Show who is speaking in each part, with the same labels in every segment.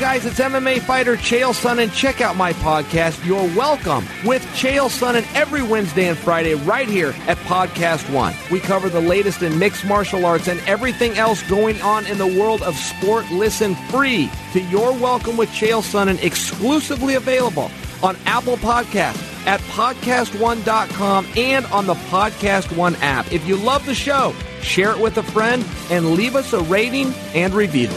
Speaker 1: Guys. It's MMA fighter Chael Sonnen. Check out my podcast, You're Welcome, with Chael Sonnen every Wednesday and Friday right here at Podcast One. We cover the latest in mixed martial arts and everything else going on in the world of sport. Listen free to You're Welcome with Chael Sonnen, exclusively available on Apple Podcasts, at podcastone.com, and on the Podcast One app. If you love the show, share it with a friend and leave us a rating and review.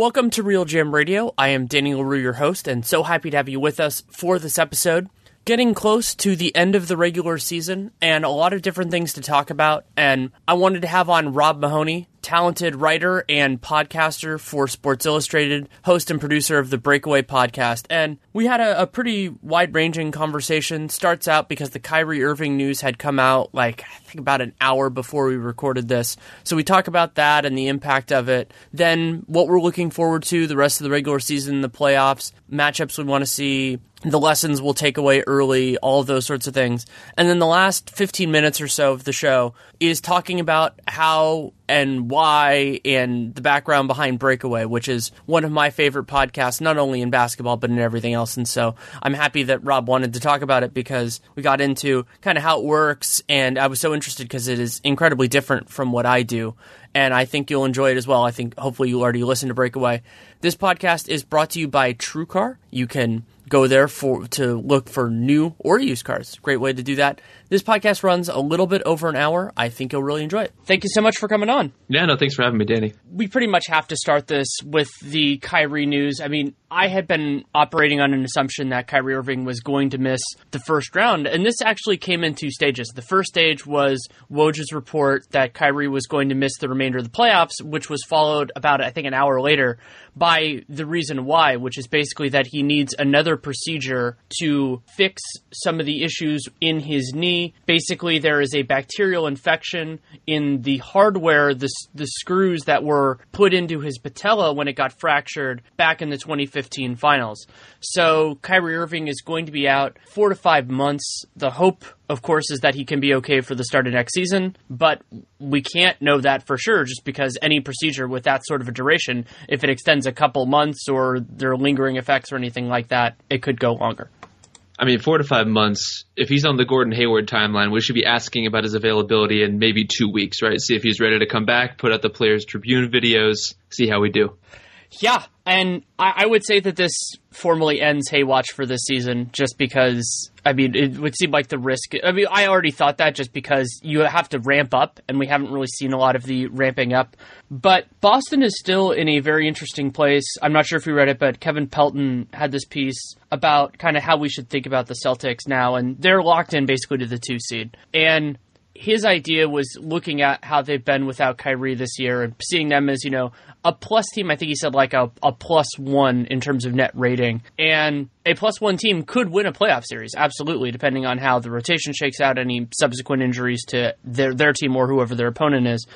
Speaker 2: Welcome to RealGM Radio. I am Danny Leroux, your host, and so happy to have you with us for this episode. Getting close to the end of the regular season and a lot of different things to talk about. And I wanted to have on Rob Mahoney, talented writer and podcaster for Sports Illustrated, host and producer of the Breakaway podcast. And we had a, a pretty wide ranging conversation. Starts out because the Kyrie Irving news had come out like, I think about an hour before we recorded this. So we talk about that and the impact of it. Then what we're looking forward to the rest of the regular season, the playoffs, matchups we want to see, the lessons we'll take away early, all of those sorts of things. And then the last 15 minutes or so of the show is talking about how and why and the background behind Breakaway, which is one of my favorite podcasts, not only in basketball, but in everything else. And so I'm happy that Rob wanted to talk about it because we got into kind of how it works. And I was so interested because it is incredibly different from what I do. And I think you'll enjoy it as well. I think hopefully you already listened to Breakaway. This podcast is brought to you by TrueCar. You can go there for to look for new or used cars. Great way to do that. This podcast runs a little bit over an hour. I think you'll really enjoy it. Thank you so much for coming on.
Speaker 3: Yeah, no, thanks for having me, Danny.
Speaker 2: We pretty much have to start this with the Kyrie news. I mean, I had been operating on an assumption that Kyrie Irving was going to miss the first round, and this actually came in two stages. The first stage was Woj's report that Kyrie was going to miss the remainder of the playoffs, which was followed about, I think, an hour later by the reason why, which is basically that he needs another procedure to fix some of the issues in his knee. Basically, there is a bacterial infection in the hardware, the, the screws that were put into his patella when it got fractured back in the 2015 finals. So Kyrie Irving is going to be out four to five months. The hope of course, is that he can be okay for the start of next season, but we can't know that for sure just because any procedure with that sort of a duration, if it extends a couple months or there are lingering effects or anything like that, it could go longer.
Speaker 3: I mean, four to five months. If he's on the Gordon Hayward timeline, we should be asking about his availability in maybe two weeks, right? See if he's ready to come back, put out the Players Tribune videos, see how we do.
Speaker 2: Yeah, and I, I, would say that this formally ends Haywatch for this season, just because I mean it would seem like the risk. I mean, I already thought that just because you have to ramp up, and we haven't really seen a lot of the ramping up. But Boston is still in a very interesting place. I'm not sure if you read it, but Kevin Pelton had this piece about kind of how we should think about the Celtics now, and they're locked in basically to the two seed, and his idea was looking at how they've been without Kyrie this year and seeing them as, you know, a plus team. I think he said like a, a plus one in terms of net rating. And a plus one team could win a playoff series, absolutely, depending on how the rotation shakes out, any subsequent injuries to their, their team or whoever their opponent is.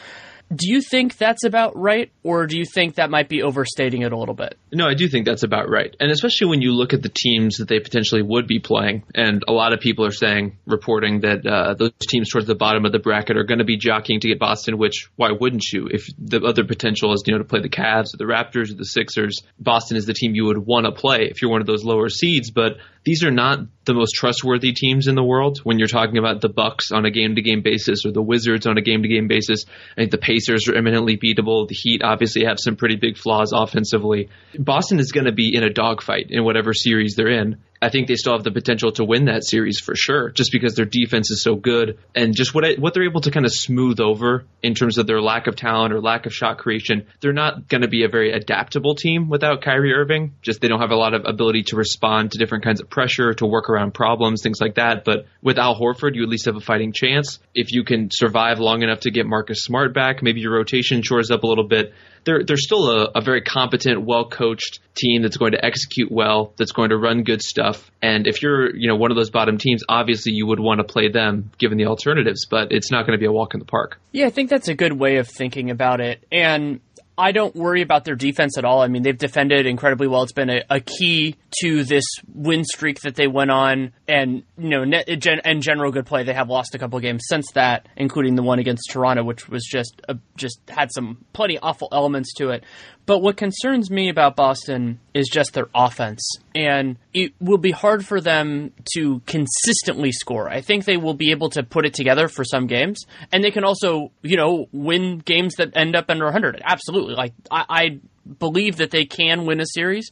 Speaker 2: Do you think that's about right, or do you think that might be overstating it a little bit?
Speaker 3: No, I do think that's about right. And especially when you look at the teams that they potentially would be playing, and a lot of people are saying, reporting that uh, those teams towards the bottom of the bracket are going to be jockeying to get Boston, which why wouldn't you? If the other potential is, you know, to play the Cavs or the Raptors or the Sixers, Boston is the team you would want to play if you're one of those lower seeds. But these are not the most trustworthy teams in the world when you're talking about the Bucks on a game-to-game basis or the Wizards on a game-to-game basis. I think the Pacers are eminently beatable. The Heat obviously have some pretty big flaws offensively. Boston is going to be in a dogfight in whatever series they're in. I think they still have the potential to win that series for sure, just because their defense is so good and just what I, what they're able to kind of smooth over in terms of their lack of talent or lack of shot creation. They're not going to be a very adaptable team without Kyrie Irving. Just they don't have a lot of ability to respond to different kinds of pressure, to work around problems, things like that. But with Al Horford, you at least have a fighting chance. If you can survive long enough to get Marcus Smart back, maybe your rotation shores up a little bit they're they're still a, a very competent, well coached team that's going to execute well, that's going to run good stuff. And if you're you know one of those bottom teams, obviously you would want to play them given the alternatives, but it's not going to be a walk in the park.
Speaker 2: Yeah, I think that's a good way of thinking about it. And I don't worry about their defense at all. I mean, they've defended incredibly well. It's been a, a key to this win streak that they went on, and you know, net, in general, good play. They have lost a couple games since that, including the one against Toronto, which was just just had some plenty awful elements to it. But what concerns me about Boston is just their offense. And it will be hard for them to consistently score. I think they will be able to put it together for some games. And they can also, you know, win games that end up under 100. Absolutely. Like, I, I believe that they can win a series.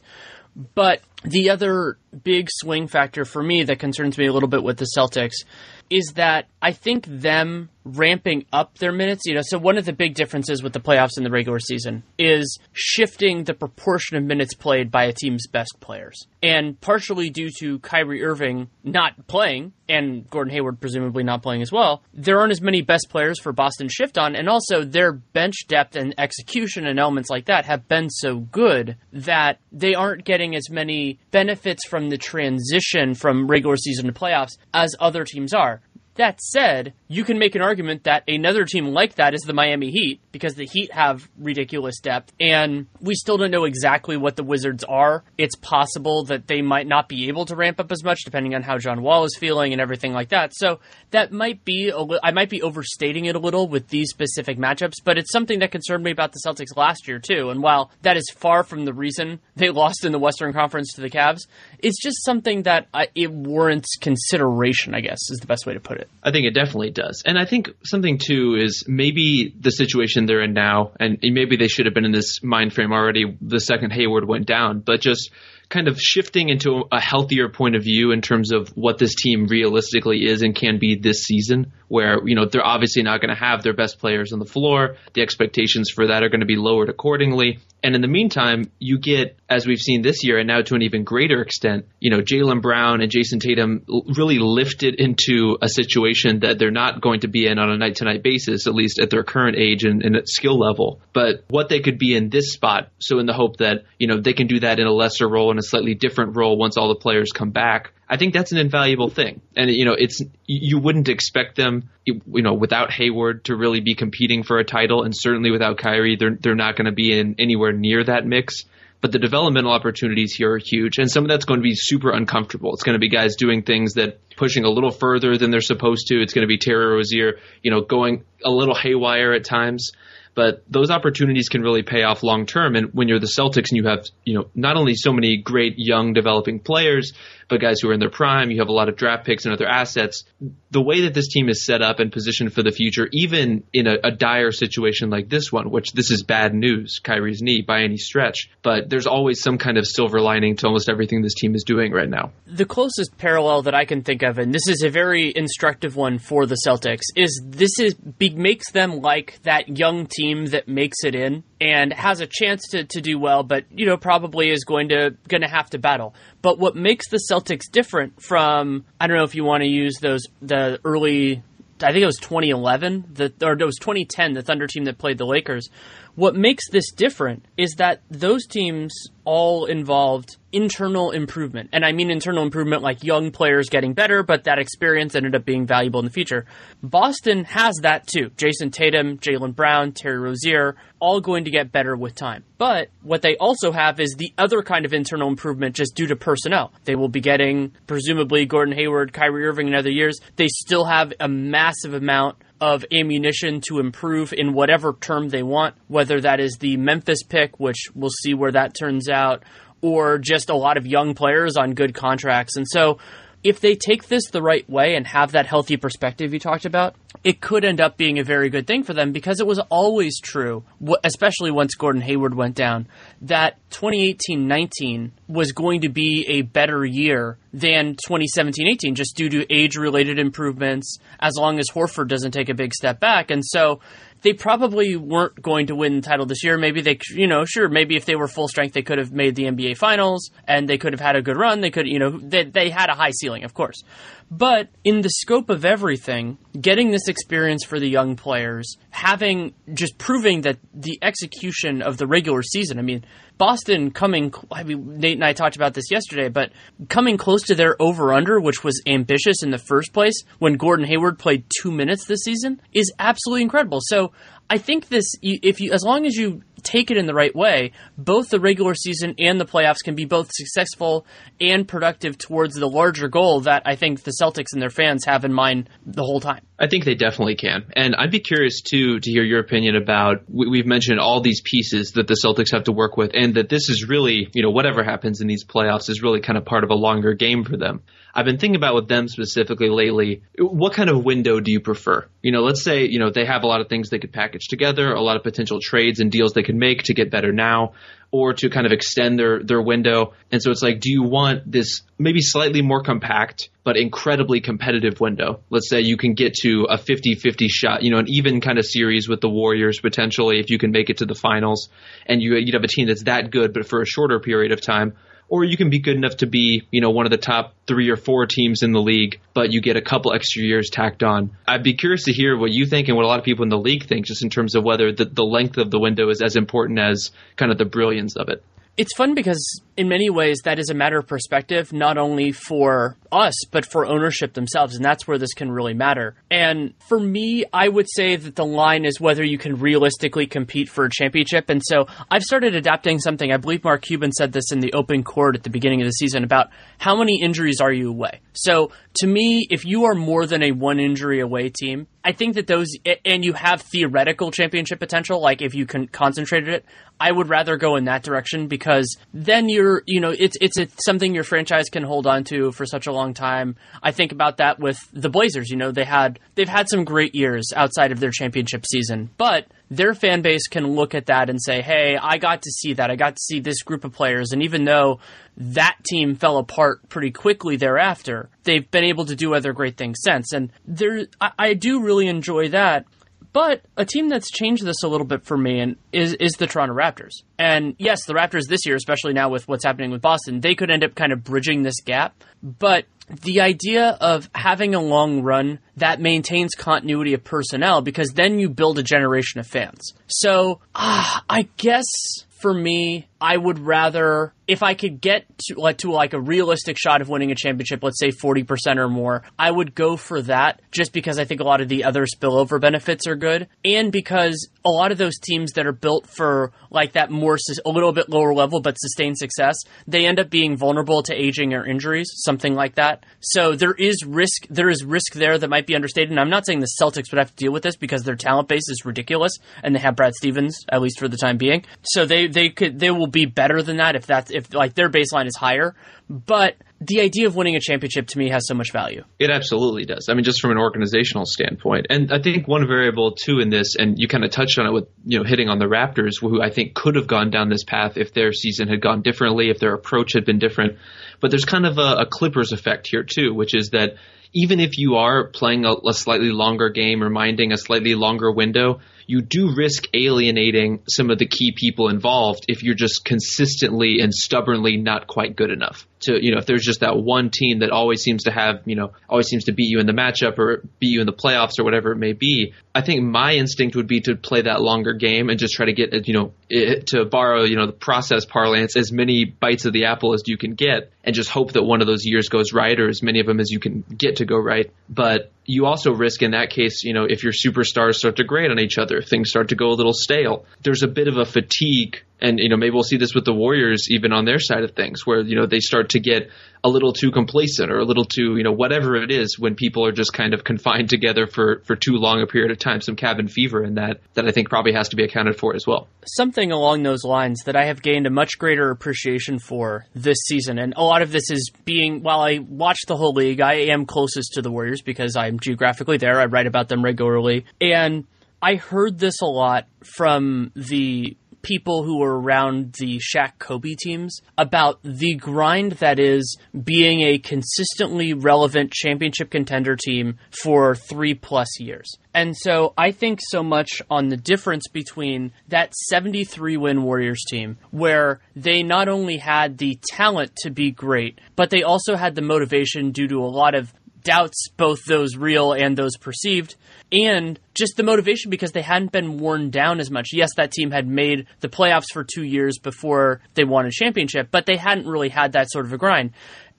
Speaker 2: But the other big swing factor for me that concerns me a little bit with the Celtics is that I think them ramping up their minutes, you know, so one of the big differences with the playoffs in the regular season is shifting the proportion of minutes played by a team's best players. And partially due to Kyrie Irving not playing and Gordon Hayward presumably not playing as well, there aren't as many best players for Boston shift on and also their bench depth and execution and elements like that have been so good that they aren't getting as many benefits from the transition from regular season to playoffs as other teams are. That said, you can make an argument that another team like that is the Miami Heat because the Heat have ridiculous depth and we still don't know exactly what the Wizards are. It's possible that they might not be able to ramp up as much depending on how John Wall is feeling and everything like that. So that might be a li- I might be overstating it a little with these specific matchups, but it's something that concerned me about the Celtics last year too. And while that is far from the reason they lost in the Western Conference to the Cavs, it's just something that I, it warrants consideration, I guess is the best way to put it.
Speaker 3: I think it definitely does. And I think something too is maybe the situation they're in now, and maybe they should have been in this mind frame already the second Hayward went down, but just kind of shifting into a healthier point of view in terms of what this team realistically is and can be this season, where, you know, they're obviously not going to have their best players on the floor. The expectations for that are going to be lowered accordingly. And in the meantime, you get, as we've seen this year, and now to an even greater extent, you know, Jaylen Brown and Jayson Tatum really lifted into a situation that they're not going to be in on a night to night basis, at least at their current age and, and skill level. But what they could be in this spot, so in the hope that, you know, they can do that in a lesser role and a slightly different role once all the players come back. I think that's an invaluable thing. And you know, it's you wouldn't expect them, you know, without Hayward to really be competing for a title, and certainly without Kyrie, they're they're not going to be in anywhere near that mix. But the developmental opportunities here are huge, and some of that's going to be super uncomfortable. It's going to be guys doing things that pushing a little further than they're supposed to. It's going to be Terry Rozier, you know, going a little haywire at times but those opportunities can really pay off long term. And when you're the Celtics and you have, you know, not only so many great young developing players, but guys who are in their prime, you have a lot of draft picks and other assets. The way that this team is set up and positioned for the future, even in a, a dire situation like this one, which this is bad news, Kyrie's knee by any stretch, but there's always some kind of silver lining to almost everything this team is doing right now.
Speaker 2: The closest parallel that I can think of, and this is a very instructive one for the Celtics, is this is makes them like that young team team that makes it in and has a chance to, to do well, but you know probably is going to going to have to battle. But what makes the Celtics different from I don't know if you want to use those the early I think it was 2011, the, or it was 2010, the Thunder team that played the Lakers. What makes this different is that those teams all involved internal improvement. And I mean internal improvement like young players getting better, but that experience ended up being valuable in the future. Boston has that too. Jayson Tatum, Jaylen Brown, Terry Rozier, all going to get better with time. But what they also have is the other kind of internal improvement just due to personnel. They will be getting, presumably, Gordon Hayward, Kyrie Irving in other years. They still have a massive amount of ammunition to improve in whatever term they want, whether that is the Memphis pick, which we'll see where that turns out, or just a lot of young players on good contracts. And so if they take this the right way and have that healthy perspective you talked about, it could end up being a very good thing for them because it was always true, especially once Gordon Hayward went down, that 2018 19 was going to be a better year than 2017 18 just due to age related improvements as long as Horford doesn't take a big step back. And so they probably weren't going to win the title this year. Maybe they, you know, sure, maybe if they were full strength, they could have made the NBA finals and they could have had a good run. They could, you know, they, they had a high ceiling, of course. But in the scope of everything, getting this experience for the young players, having just proving that the execution of the regular season, I mean, Boston coming, I mean, Nate and I talked about this yesterday, but coming close to their over under, which was ambitious in the first place when Gordon Hayward played two minutes this season, is absolutely incredible. So I think this, if you, as long as you take it in the right way, both the regular season and the playoffs can be both successful and productive towards the larger goal that I think the Celtics and their fans have in mind the whole time.
Speaker 3: I think they definitely can. And I'd be curious too to hear your opinion about we've mentioned all these pieces that the Celtics have to work with and that this is really, you know, whatever happens in these playoffs is really kind of part of a longer game for them. I've been thinking about with them specifically lately, what kind of window do you prefer? You know, let's say, you know, they have a lot of things they could package together, a lot of potential trades and deals they could make to get better now or to kind of extend their their window. And so it's like, do you want this maybe slightly more compact but incredibly competitive window? Let's say you can get to a 50-50 shot, you know, an even kind of series with the Warriors potentially if you can make it to the finals, and you you'd have a team that's that good but for a shorter period of time or you can be good enough to be, you know, one of the top three or four teams in the league, but you get a couple extra years tacked on. I'd be curious to hear what you think and what a lot of people in the league think, just in terms of whether the, the length of the window is as important as kind of the brilliance of it.
Speaker 2: It's fun because in many ways that is a matter of perspective, not only for us, but for ownership themselves. And that's where this can really matter. And for me, I would say that the line is whether you can realistically compete for a championship. And so I've started adapting something. I believe Mark Cuban said this in the open court at the beginning of the season about how many injuries are you away? So to me, if you are more than a one injury away team, I think that those, and you have theoretical championship potential, like if you can concentrate it, I would rather go in that direction because then you're, you know, it's it's a, something your franchise can hold on to for such a long time. I think about that with the Blazers. You know, they had they've had some great years outside of their championship season, but their fan base can look at that and say, "Hey, I got to see that. I got to see this group of players." And even though that team fell apart pretty quickly thereafter, they've been able to do other great things since. And there, I, I do really enjoy that. But a team that's changed this a little bit for me and is is the Toronto Raptors. And yes, the Raptors this year, especially now with what's happening with Boston, they could end up kind of bridging this gap. But the idea of having a long run that maintains continuity of personnel because then you build a generation of fans. So, ah, I guess for me, I would rather if I could get to like to like a realistic shot of winning a championship, let's say 40% or more, I would go for that just because I think a lot of the other spillover benefits are good and because a lot of those teams that are built for like that more a little bit lower level but sustained success, they end up being vulnerable to aging or injuries, something like that. So there is risk there is risk there that might be understated. And I'm not saying the Celtics would have to deal with this because their talent base is ridiculous and they have Brad Stevens at least for the time being. So they they could they will be better than that if that's if like their baseline is higher. But the idea of winning a championship to me has so much value.
Speaker 3: It absolutely does. I mean, just from an organizational standpoint, and I think one variable too in this, and you kind of touched on it with you know hitting on the Raptors, who I think could have gone down this path if their season had gone differently, if their approach had been different. But there's kind of a, a Clippers effect here too, which is that even if you are playing a, a slightly longer game or minding a slightly longer window, you do risk alienating some of the key people involved if you're just consistently and stubbornly not quite good enough to you know if there's just that one team that always seems to have you know always seems to beat you in the matchup or beat you in the playoffs or whatever it may be i think my instinct would be to play that longer game and just try to get uh, you know it, to borrow you know the process parlance as many bites of the apple as you can get and just hope that one of those years goes right or as many of them as you can get to go right. But you also risk in that case, you know, if your superstars start to grade on each other, things start to go a little stale, there's a bit of a fatigue and you know maybe we'll see this with the Warriors even on their side of things, where you know they start to get a little too complacent or a little too you know whatever it is when people are just kind of confined together for for too long a period of time, some cabin fever in that that I think probably has to be accounted for as well.
Speaker 2: Something along those lines that I have gained a much greater appreciation for this season, and a lot of this is being while I watch the whole league, I am closest to the Warriors because I'm geographically there. I write about them regularly, and I heard this a lot from the people who were around the Shaq Kobe teams about the grind that is being a consistently relevant championship contender team for three plus years. And so I think so much on the difference between that 73 win Warriors team, where they not only had the talent to be great, but they also had the motivation due to a lot of doubts, both those real and those perceived, and just the motivation because they hadn't been worn down as much. Yes, that team had made the playoffs for two years before they won a championship, but they hadn't really had that sort of a grind.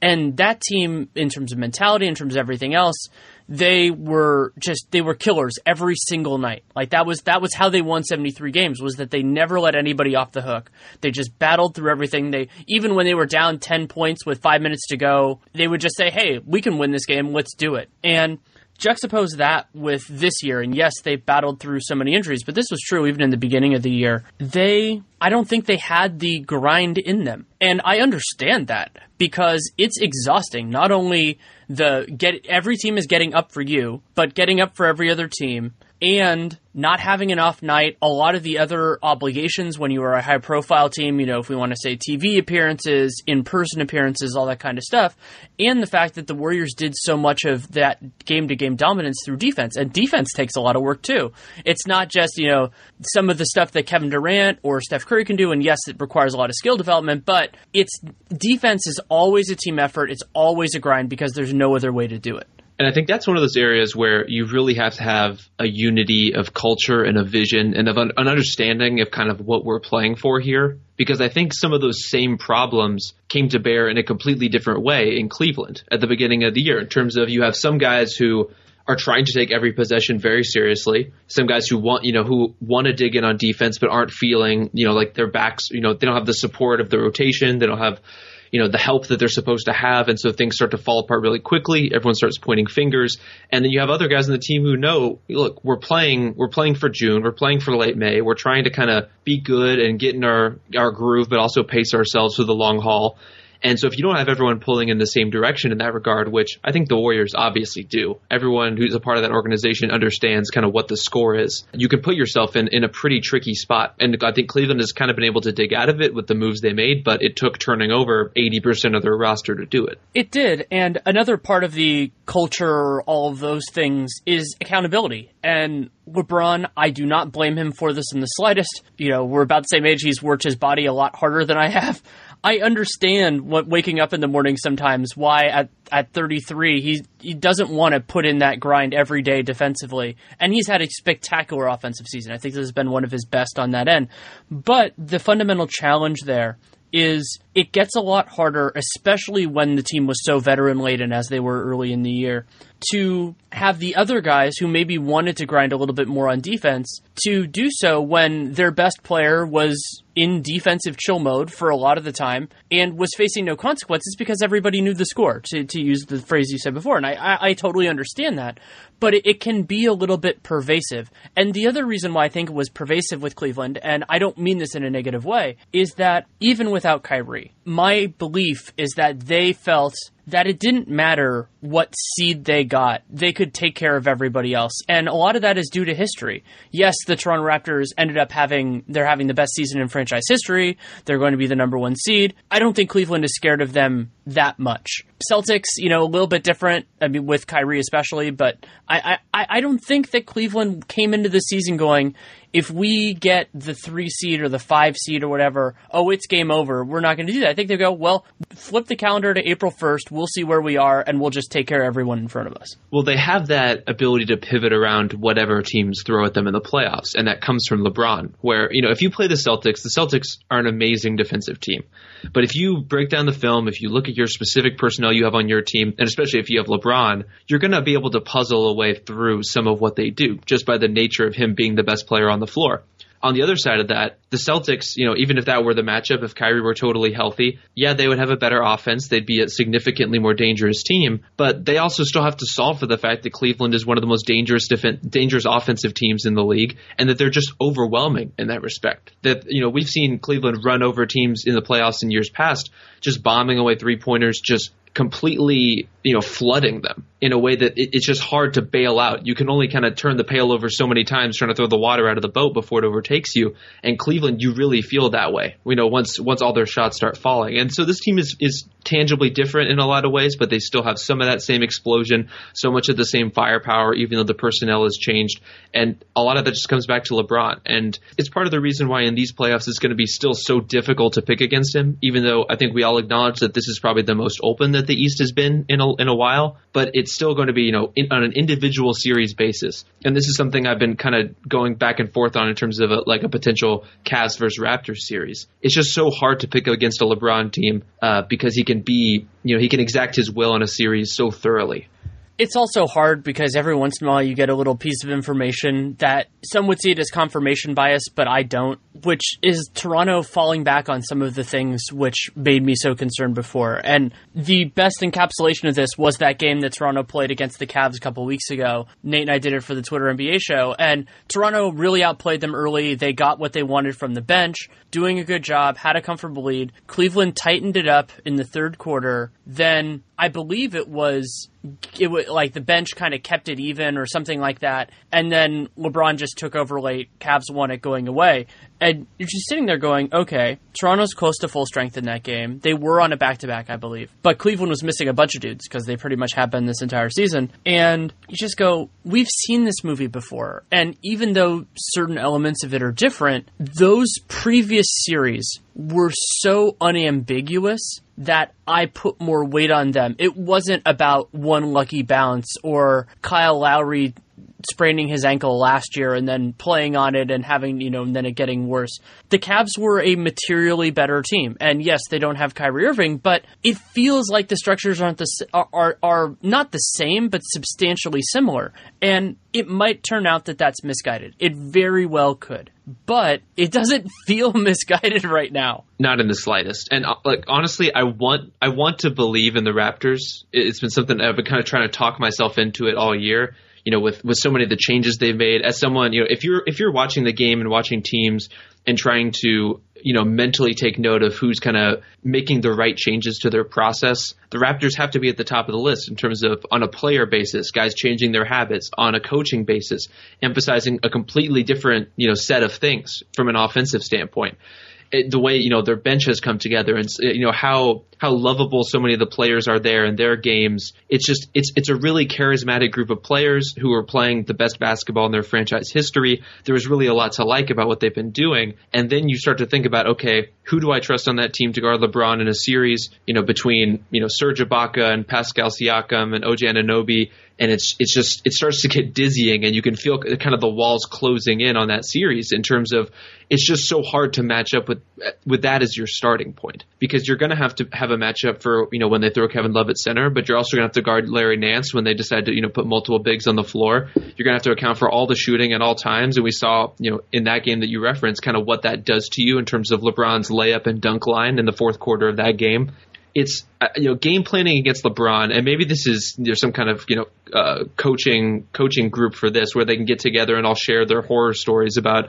Speaker 2: And that team, in terms of mentality, in terms of everything else, they were just they were killers every single night. Like that was that was how they won 73 games was that they never let anybody off the hook. They just battled through everything. They even when they were down 10 points with 5 minutes to go, they would just say, "Hey, we can win this game. Let's do it." And juxtapose that with this year, and yes, they battled through so many injuries, but this was true even in the beginning of the year. They, I don't think they had the grind in them. And I understand that because it's exhausting. Not only the get, every team is getting up for you, but getting up for every other team and not having an off night, a lot of the other obligations when you are a high profile team, you know, if we want to say TV appearances, in person appearances, all that kind of stuff, and the fact that the Warriors did so much of that game to game dominance through defense. And defense takes a lot of work too. It's not just, you know, some of the stuff that Kevin Durant or Steph Curry can do, and yes, it requires a lot of skill development, but it's defense is always a team effort, it's always a grind because there's no other way to do it.
Speaker 3: And I think that's one of those areas where you really have to have a unity of culture and a vision and of an, an, understanding of kind of what we're playing for here. Because I think some of those same problems came to bear in a completely different way in Cleveland at the beginning of the year in terms of you have some guys who are trying to take every possession very seriously. Some guys who want, you know, who want to dig in on defense but aren't feeling, you know, like their backs, you know, they don't have the support of the rotation. They don't have you know the help that they're supposed to have, and so things start to fall apart really quickly. Everyone starts pointing fingers, and then you have other guys on the team who know, look, we're playing, we're playing for June, we're playing for late May, we're trying to kind of be good and get in our our groove, but also pace ourselves for the long haul. And so if you don't have everyone pulling in the same direction in that regard, which I think the Warriors obviously do, everyone who's a part of that organization understands kind of what the score is. You can put yourself in, in a pretty tricky spot. And I think Cleveland has kind of been able to dig out of it with the moves they made, but it took turning over 80% of their roster to do it.
Speaker 2: It did. And another part of the culture, all of those things, is accountability. And LeBron, I do not blame him for this in the slightest. You know, we're about the same age. He's worked his body a lot harder than I have. I understand what waking up in the morning sometimes why at at 33 he he doesn't want to put in that grind every day defensively and he's had a spectacular offensive season. I think this has been one of his best on that end. But the fundamental challenge there is it gets a lot harder, especially when the team was so veteran laden as they were early in the year, to have the other guys who maybe wanted to grind a little bit more on defense to do so when their best player was in defensive chill mode for a lot of the time and was facing no consequences because everybody knew the score, to, to use the phrase you said before. And I, I, I totally understand that. But it, it can be a little bit pervasive. And the other reason why I think it was pervasive with Cleveland, and I don't mean this in a negative way, is that even without Kyrie, my belief is that they felt that it didn't matter what seed they got. They could take care of everybody else. And a lot of that is due to history. Yes, the Toronto Raptors ended up having they're having the best season in franchise history. They're going to be the number 1 seed. I don't think Cleveland is scared of them that much. Celtics, you know, a little bit different. I mean, with Kyrie especially, but I, I, I don't think that Cleveland came into the season going, if we get the three seed or the five seed or whatever, oh, it's game over. We're not going to do that. I think they go, well, flip the calendar to April 1st. We'll see where we are and we'll just take care of everyone in front of us.
Speaker 3: Well, they have that ability to pivot around whatever teams throw at them in the playoffs. And that comes from LeBron, where, you know, if you play the Celtics, the Celtics are an amazing defensive team. But if you break down the film, if you look at your specific personnel you have on your team, and especially if you have LeBron, you're going to be able to puzzle a way through some of what they do just by the nature of him being the best player on the floor on the other side of that, the Celtics, you know, even if that were the matchup, if Kyrie were totally healthy, yeah, they would have a better offense. They'd be a significantly more dangerous team, but they also still have to solve for the fact that Cleveland is one of the most dangerous def- dangerous offensive teams in the league and that they're just overwhelming in that respect. That, you know, we've seen Cleveland run over teams in the playoffs in years past, just bombing away three pointers, just completely, you know, flooding them in a way that it, it's just hard to bail out. You can only kind of turn the pail over so many times trying to throw the water out of the boat before it overtakes you. And Cleveland, you really feel that way. You know, once once all their shots start falling. And so this team is is tangibly different in a lot of ways, but they still have some of that same explosion, so much of the same firepower, even though the personnel has changed. And a lot of that just comes back to LeBron. And it's part of the reason why in these playoffs it's going to be still so difficult to pick against him, even though I think we all acknowledge that this is probably the most open that the East has been in a, in a while. But it's still going to be, you know, in, on an individual series basis. And this is something I've been kind of going back and forth on in terms of a, like a potential Cavs versus Raptors series. It's just so hard to pick against a LeBron team uh, because he can be, you know, he can exact his will on a series so thoroughly.
Speaker 2: It's also hard because every once in a while you get a little piece of information that some would see it as confirmation bias, but I don't, which is Toronto falling back on some of the things which made me so concerned before. And the best encapsulation of this was that game that Toronto played against the Cavs a couple weeks ago. Nate and I did it for the Twitter NBA show, and Toronto really outplayed them early. They got what they wanted from the bench, doing a good job, had a comfortable lead. Cleveland tightened it up in the third quarter. Then I believe it was it was like the bench kind of kept it even or something like that, and then LeBron just took over late. Cavs won it going away, and you're just sitting there going, okay, Toronto's close to full strength in that game. They were on a back to back, I believe, but Cleveland was missing a bunch of dudes because they pretty much have been this entire season, and you just go, we've seen this movie before, and even though certain elements of it are different, those previous series were so unambiguous that I put more weight on them. It wasn't about one lucky bounce or Kyle Lowry spraining his ankle last year and then playing on it and having, you know, and then it getting worse. The Cavs were a materially better team. And yes, they don't have Kyrie Irving, but it feels like the structures aren't the are are, are not the same but substantially similar. And it might turn out that that's misguided. It very well could. But it doesn't feel misguided right now.
Speaker 3: Not in the slightest. And uh, like honestly, I want I want to believe in the Raptors. It's been something I've been kind of trying to talk myself into it all year you know, with, with so many of the changes they've made. As someone, you know, if you're if you're watching the game and watching teams and trying to, you know, mentally take note of who's kind of making the right changes to their process, the Raptors have to be at the top of the list in terms of on a player basis, guys changing their habits, on a coaching basis, emphasizing a completely different, you know, set of things from an offensive standpoint. It, the way you know their bench has come together and you know how how lovable so many of the players are there in their games. It's just it's it's a really charismatic group of players who are playing the best basketball in their franchise history. There was really a lot to like about what they've been doing, and then you start to think about okay, who do I trust on that team to guard LeBron in a series? You know, between you know Serge Ibaka and Pascal Siakam and OG Anunoby and it's it's just it starts to get dizzying and you can feel kind of the walls closing in on that series in terms of it's just so hard to match up with with that as your starting point because you're going to have to have matchup for you know when they throw Kevin Love at center but you're also going to have to guard Larry Nance when they decide to you know put multiple bigs on the floor. You're going to have to account for all the shooting at all times and we saw you know in that game that you referenced kind of what that does to you in terms of LeBron's layup and dunk line in the fourth quarter of that game it's uh, you know game planning against LeBron, and maybe this is there's some kind of you know uh, coaching coaching group for this where they can get together and all share their horror stories about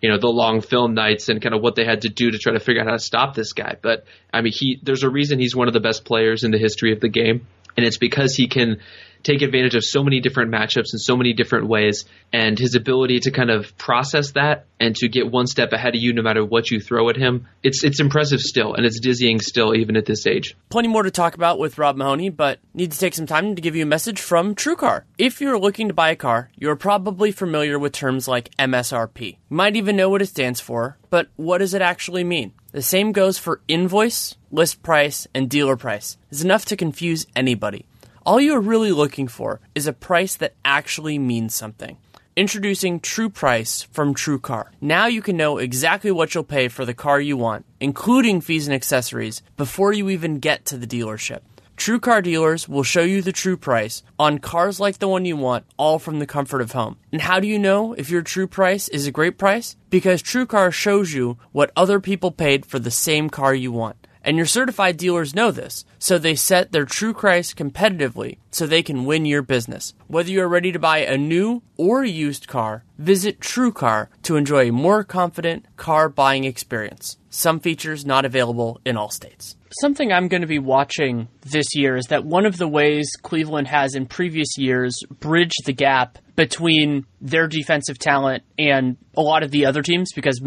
Speaker 3: you know the long film nights and kind of what they had to do to try to figure out how to stop this guy. But I mean, he there's a reason he's one of the best players in the history of the game, and it's because he can take advantage of so many different matchups in so many different ways. And his ability to kind of process that and to get one step ahead of you no matter what you throw at him, it's it's impressive still, and it's dizzying still even at this age.
Speaker 2: Plenty more to talk about with Rob Mahoney, but need to take some time to give you a message from TrueCar. If you're looking to buy a car, you're probably familiar with terms like MSRP. You might even know what it stands for, but what does it actually mean? The same goes for invoice, list price, and dealer price. It's enough to confuse anybody. All you're really looking for is a price that actually means something. Introducing True Price from True Car. Now you can know exactly what you'll pay for the car you want, including fees and accessories, before you even get to the dealership. True car dealers will show you the true price on cars like the one you want, all from the comfort of home. And how do you know if your true price is a great price? Because True Car shows you what other people paid for the same car you want. And your certified dealers know this, so they set their true price competitively so they can win your business. Whether you're ready to buy a new or used car, visit TrueCar to enjoy a more confident car buying experience. Some features not available in all states. Something I'm going to be watching this year is that one of the ways Cleveland has in previous years bridged the gap between their defensive talent and a lot of the other teams because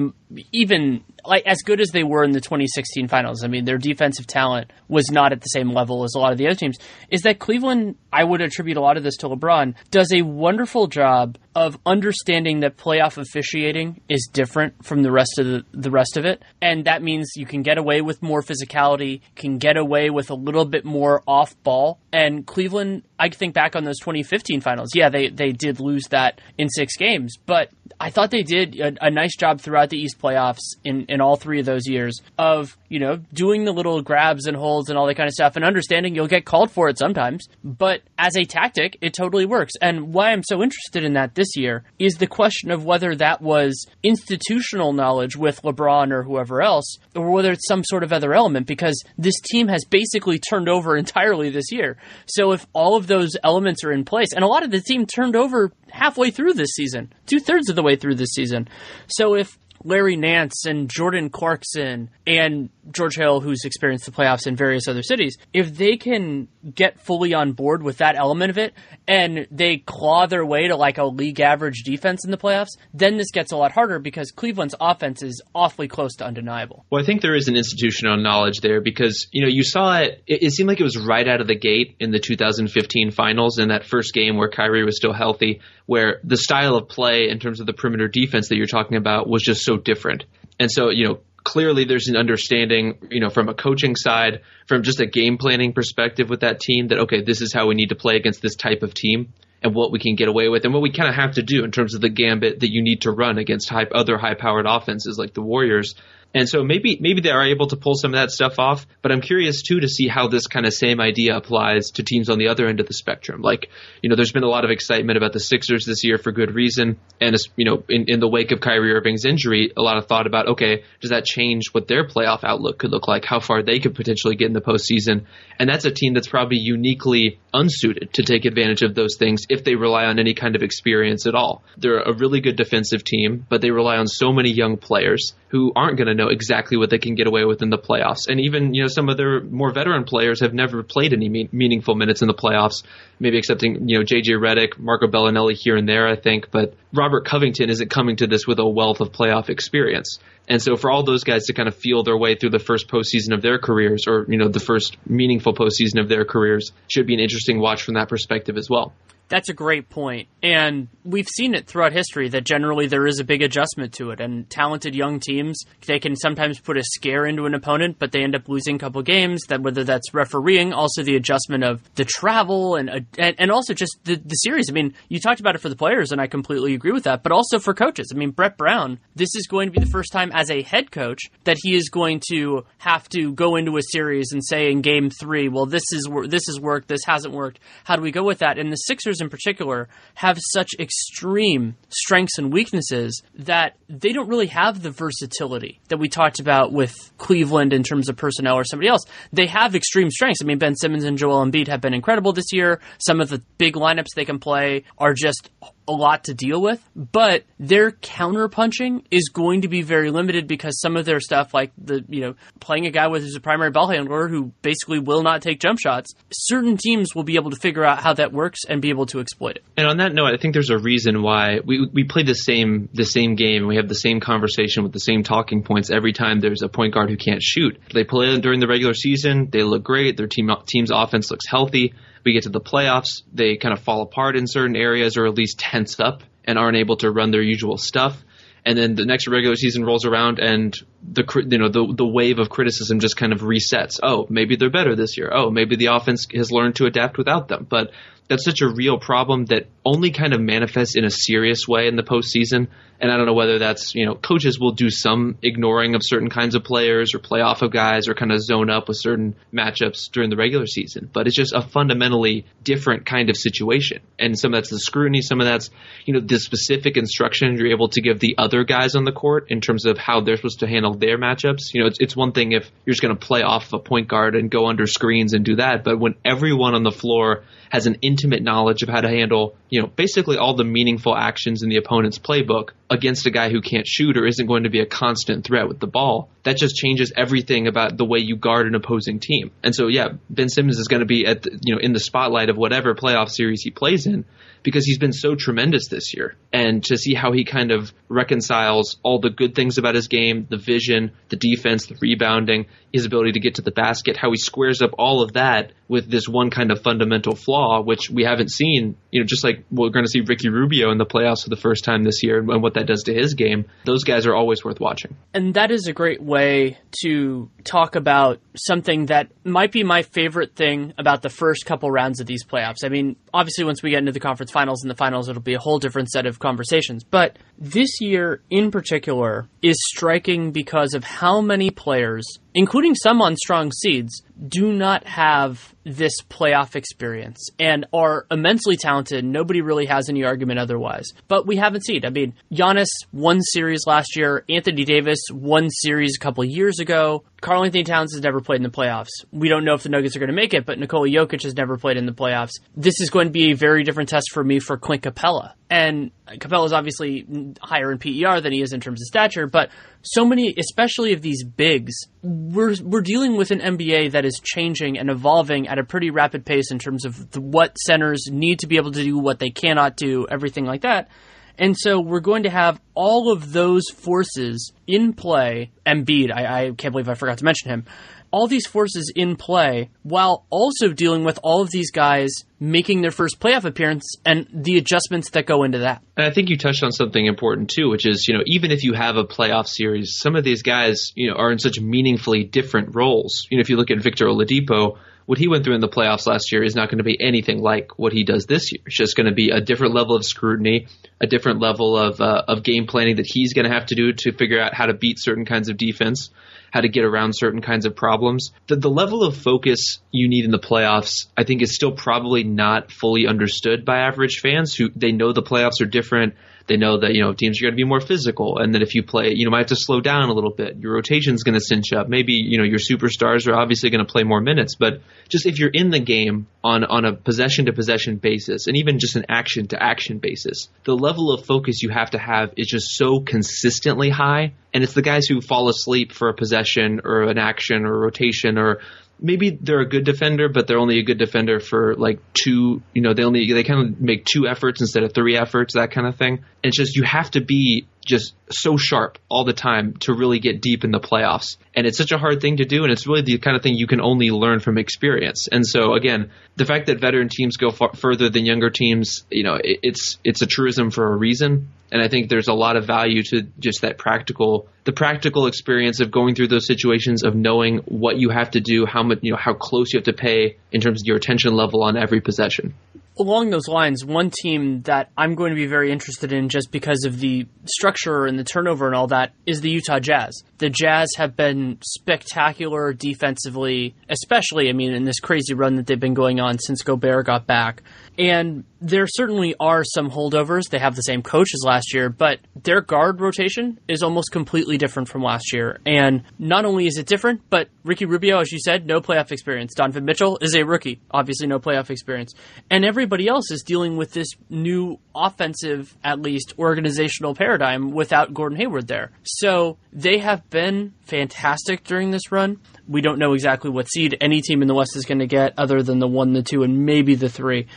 Speaker 2: even like as good as they were in the 2016 finals, I mean their defensive talent was not at the same level as a lot of the other teams. Is that Cleveland? I would attribute a lot of this to LeBron. Does a wonderful job of understanding that playoff officiating is different from the rest of the, the rest of it, and that means you can get away with more physicality, can get away with a little bit more off ball. And Cleveland, I think back on those 2015 finals. Yeah, they they did lose that in six games, but I thought they did a, a, nice job throughout the East playoffs in, in all three of those years of, you know, doing the little grabs and holds and all that kind of stuff and understanding you'll get called for it sometimes. But as a tactic, it totally works. And why I'm so interested in that this year is the question of whether that was institutional knowledge with LeBron or whoever else, or whether it's some sort of other element, because this team has basically turned over entirely this year. So if all of those elements are in place, and a lot of the team turned over halfway through this season, two thirds of the way through this season. So if Larry Nance and Jordan Clarkson and George Hill, who's experienced the playoffs in various other cities, if they can get fully on board with that element of it and they claw their way to like a league average defense in the playoffs, then this gets a lot harder because Cleveland's offense is awfully close to undeniable.
Speaker 3: Well, I think there is an institutional knowledge there because, you know, you saw it, it, it seemed like it was right out of the gate in the 2015 finals in that first game where Kyrie was still healthy, where the style of play in terms of the perimeter defense that you're talking about was just so different. And so, you know, clearly there's an understanding, you know, from a coaching side, from just a game planning perspective with that team that, okay, this is how we need to play against this type of team and what we can get away with and what we kind of have to do in terms of the gambit that you need to run against high, other high powered offenses like the Warriors. And so maybe maybe they are able to pull some of that stuff off, but I'm curious too to see how this kind of same idea applies to teams on the other end of the spectrum. Like, you know, there's been a lot of excitement about the Sixers this year for good reason, and you know, in, in the wake of Kyrie Irving's injury, a lot of thought about okay, does that change what their playoff outlook could look like? How far they could potentially get in the postseason? And that's a team that's probably uniquely unsuited to take advantage of those things if they rely on any kind of experience at all. They're a really good defensive team, but they rely on so many young players who aren't going to know exactly what they can get away with in the playoffs. And even, you know, some of their more veteran players have never played any me- meaningful minutes in the playoffs, maybe excepting, you know, JJ Redick, Marco Belinelli here and there, I think. But Robert Covington isn't coming to this with a wealth of playoff experience. And so for all those guys to kind of feel their way through the first postseason of their careers or, you know, the first meaningful postseason of their careers should be an interesting watch from that perspective as well.
Speaker 2: That's a great point. And we've seen it throughout history that generally there is a big adjustment to it. And talented young teams, they can sometimes put a scare into an opponent, but they end up losing a couple games. That whether that's refereeing, also the adjustment of the travel, and uh, and, and also just the, the series. I mean, you talked about it for the players, and I completely agree with that. But also for coaches. I mean, Brett Brown, this is going to be the first time as a head coach that he is going to have to go into a series and say in game three, well, this is this has worked, this hasn't worked. How do we go with that? And the Sixers in particular have such extreme strengths and weaknesses that they don't really have the versatility that we talked about with Cleveland in terms of personnel or somebody else. They have extreme strengths. I mean, Ben Simmons and Joel Embiid have been incredible this year. Some of the big lineups they can play are just a lot to deal with, but their counterpunching is going to be very limited because some of their stuff, like the you know playing a guy with who's a primary ball handler who basically will not take jump shots, certain teams will be able to figure out how that works and be able to exploit it.
Speaker 3: And on that note, I think there's a reason why we we play the same the same game. And we have the same conversation with the same talking points every time there's a point guard who can't shoot. They play during the regular season. They look great. Their team team's offense looks healthy we get to the playoffs, they kind of fall apart in certain areas or at least tense up and aren't able to run their usual stuff. And then the next regular season rolls around and the you know the the wave of criticism just kind of resets. Oh, maybe they're better this year. Oh, maybe the offense has learned to adapt without them. But that's such a real problem that only kind of manifests in a serious way in the postseason. And I don't know whether that's, you know, coaches will do some ignoring of certain kinds of players or play off of guys or kind of zone up with certain matchups during the regular season. But it's just a fundamentally different kind of situation. And some of that's the scrutiny, some of that's, you know, the specific instruction you're able to give the other guys on the court in terms of how they're supposed to handle their matchups. You know, it's, it's one thing if you're just going to play off a point guard and go under screens and do that. But when everyone on the floor has an intimate knowledge of how to handle, you know, basically all the meaningful actions in the opponent's playbook against a guy who can't shoot or isn't going to be a constant threat with the ball. That just changes everything about the way you guard an opposing team. And so, yeah, Ben Simmons is going to be at the, you know in the spotlight of whatever playoff series he plays in because he's been so tremendous this year. And to see how he kind of reconciles all the good things about his game, the vision, the defense, the rebounding, his ability to get to the basket, how he squares up all of that with this one kind of fundamental flaw, which we haven't seen, you know, just like we're going to see Ricky Rubio in the playoffs for the first time this year and what that does to his game. Those guys are always worth watching.
Speaker 2: And that is a great way to talk about something that might be my favorite thing about the first couple rounds of these playoffs. I mean, obviously once we get into the conference finals and the finals, it'll be a whole different set of conversations. But this year in particular is striking because of how many players, including some on strong seeds, do not have this playoff experience and are immensely talented. Nobody really has any argument otherwise. But we haven't seen. I mean, Giannis won series last year. Anthony Davis won series a couple years ago. Karl-Anthony Towns has never played in the playoffs. We don't know if the Nuggets are going to make it, but Nikola Jokic has never played in the playoffs. This is going to be a very different test for me for Clint Capela. And Capela is obviously higher in PER than he is in terms of stature, but so many, especially of these bigs, we're we're dealing with an NBA that is changing and evolving at a pretty rapid pace in terms of the, what centers need to be able to do, what they cannot do, everything like that. And so we're going to have all of those forces in play. Embiid, I, I can't believe I forgot to mention him all these forces in play while also dealing with all of these guys making their first playoff appearance and the adjustments that go into that.
Speaker 3: And I think you touched on something important too, which is, you know, even if you have a playoff series, some of these guys, you know, are in such meaningfully different roles. You know, if you look at Victor Oladipo, what he went through in the playoffs last year is not going to be anything like what he does this year. It's just going to be a different level of scrutiny, a different level of uh, of game planning that he's going to have to do to figure out how to beat certain kinds of defense how to get around certain kinds of problems. The, the level of focus you need in the playoffs, I think, is still probably not fully understood by average fans who they know the playoffs are different. They know that, you know, teams are going to be more physical and that if you play, you know, might have to slow down a little bit. Your rotation's going to cinch up. Maybe, you know, your superstars are obviously going to play more minutes, but just if you're in the game on, on a possession to possession basis and even just an action to action basis, the level of focus you have to have is just so consistently high. And it's the guys who fall asleep for a possession or an action or a rotation or maybe they're a good defender, but they're only a good defender for like two. You know, they only they kind of make two efforts instead of three efforts, that kind of thing. And it's just you have to be just so sharp all the time to really get deep in the playoffs. And it's such a hard thing to do, and it's really the kind of thing you can only learn from experience. And so, again, the fact that veteran teams go far further than younger teams, you know, it, it's it's a truism for a reason. And I think there's a lot of value to just that practical, the practical experience of going through those situations, of knowing what you have to do, how much, you know, how close you have to pay in terms of your attention level on every possession
Speaker 2: along those lines, one team that I'm going to be very interested in just because of the structure and the turnover and all that is the Utah Jazz. The Jazz have been spectacular defensively, especially, I mean, in this crazy run that they've been going on since Gobert got back. And there certainly are some holdovers. They have the same coach as last year, but their guard rotation is almost completely different from last year. And not only is it different, but Ricky Rubio, as you said, no playoff experience. Donovan Mitchell is a rookie, obviously no playoff experience. And everybody else is dealing with this new offensive, at least organizational paradigm without Gordon Hayward there. So they have been fantastic during this run. We don't know exactly what seed any team in the West is going to get other than the one, the two, and maybe the three.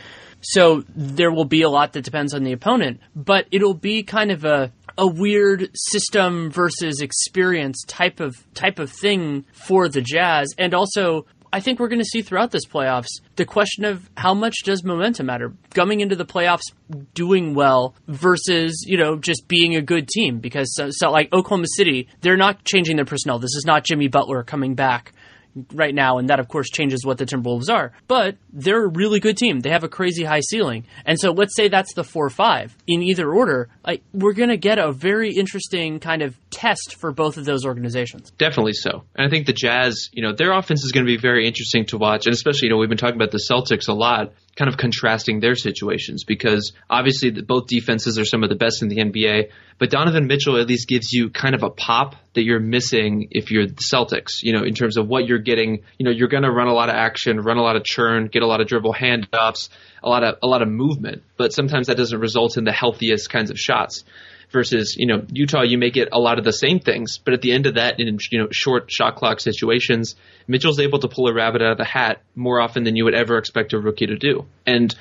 Speaker 2: So there will be a lot that depends on the opponent, but it'll be kind of a a weird system versus experience type of type of thing for the Jazz. And also I think we're going to see throughout this playoffs the question of how much does momentum matter? Coming into the playoffs doing well versus you know just being a good team. Because so, so like Oklahoma City they're not changing their personnel. This is not Jimmy Butler coming back right now, and that of course changes what the Timberwolves are. But they're a really good team. They have a crazy high ceiling, and so let's say that's the four five in either order. Like we're gonna get a very interesting kind of test for both of those organizations.
Speaker 3: Definitely so, and I think the Jazz, you know, their offense is going to be very interesting to watch, and especially you know we've been talking about the Celtics a lot kind of contrasting their situations because obviously both defenses are some of the best in the NBA, but Donovan Mitchell at least gives you kind of a pop that you're missing if you're the Celtics, you know, in terms of what you're getting, you know, you're going to run a lot of action, run a lot of churn, get a lot of dribble handoffs, a lot of a lot of movement, but sometimes that doesn't result in the healthiest kinds of shots versus you know Utah, you may get a lot of the same things, but at the end of that, in you know short shot clock situations, Mitchell's able to pull a rabbit out of the hat more often than you would ever expect a rookie to do, and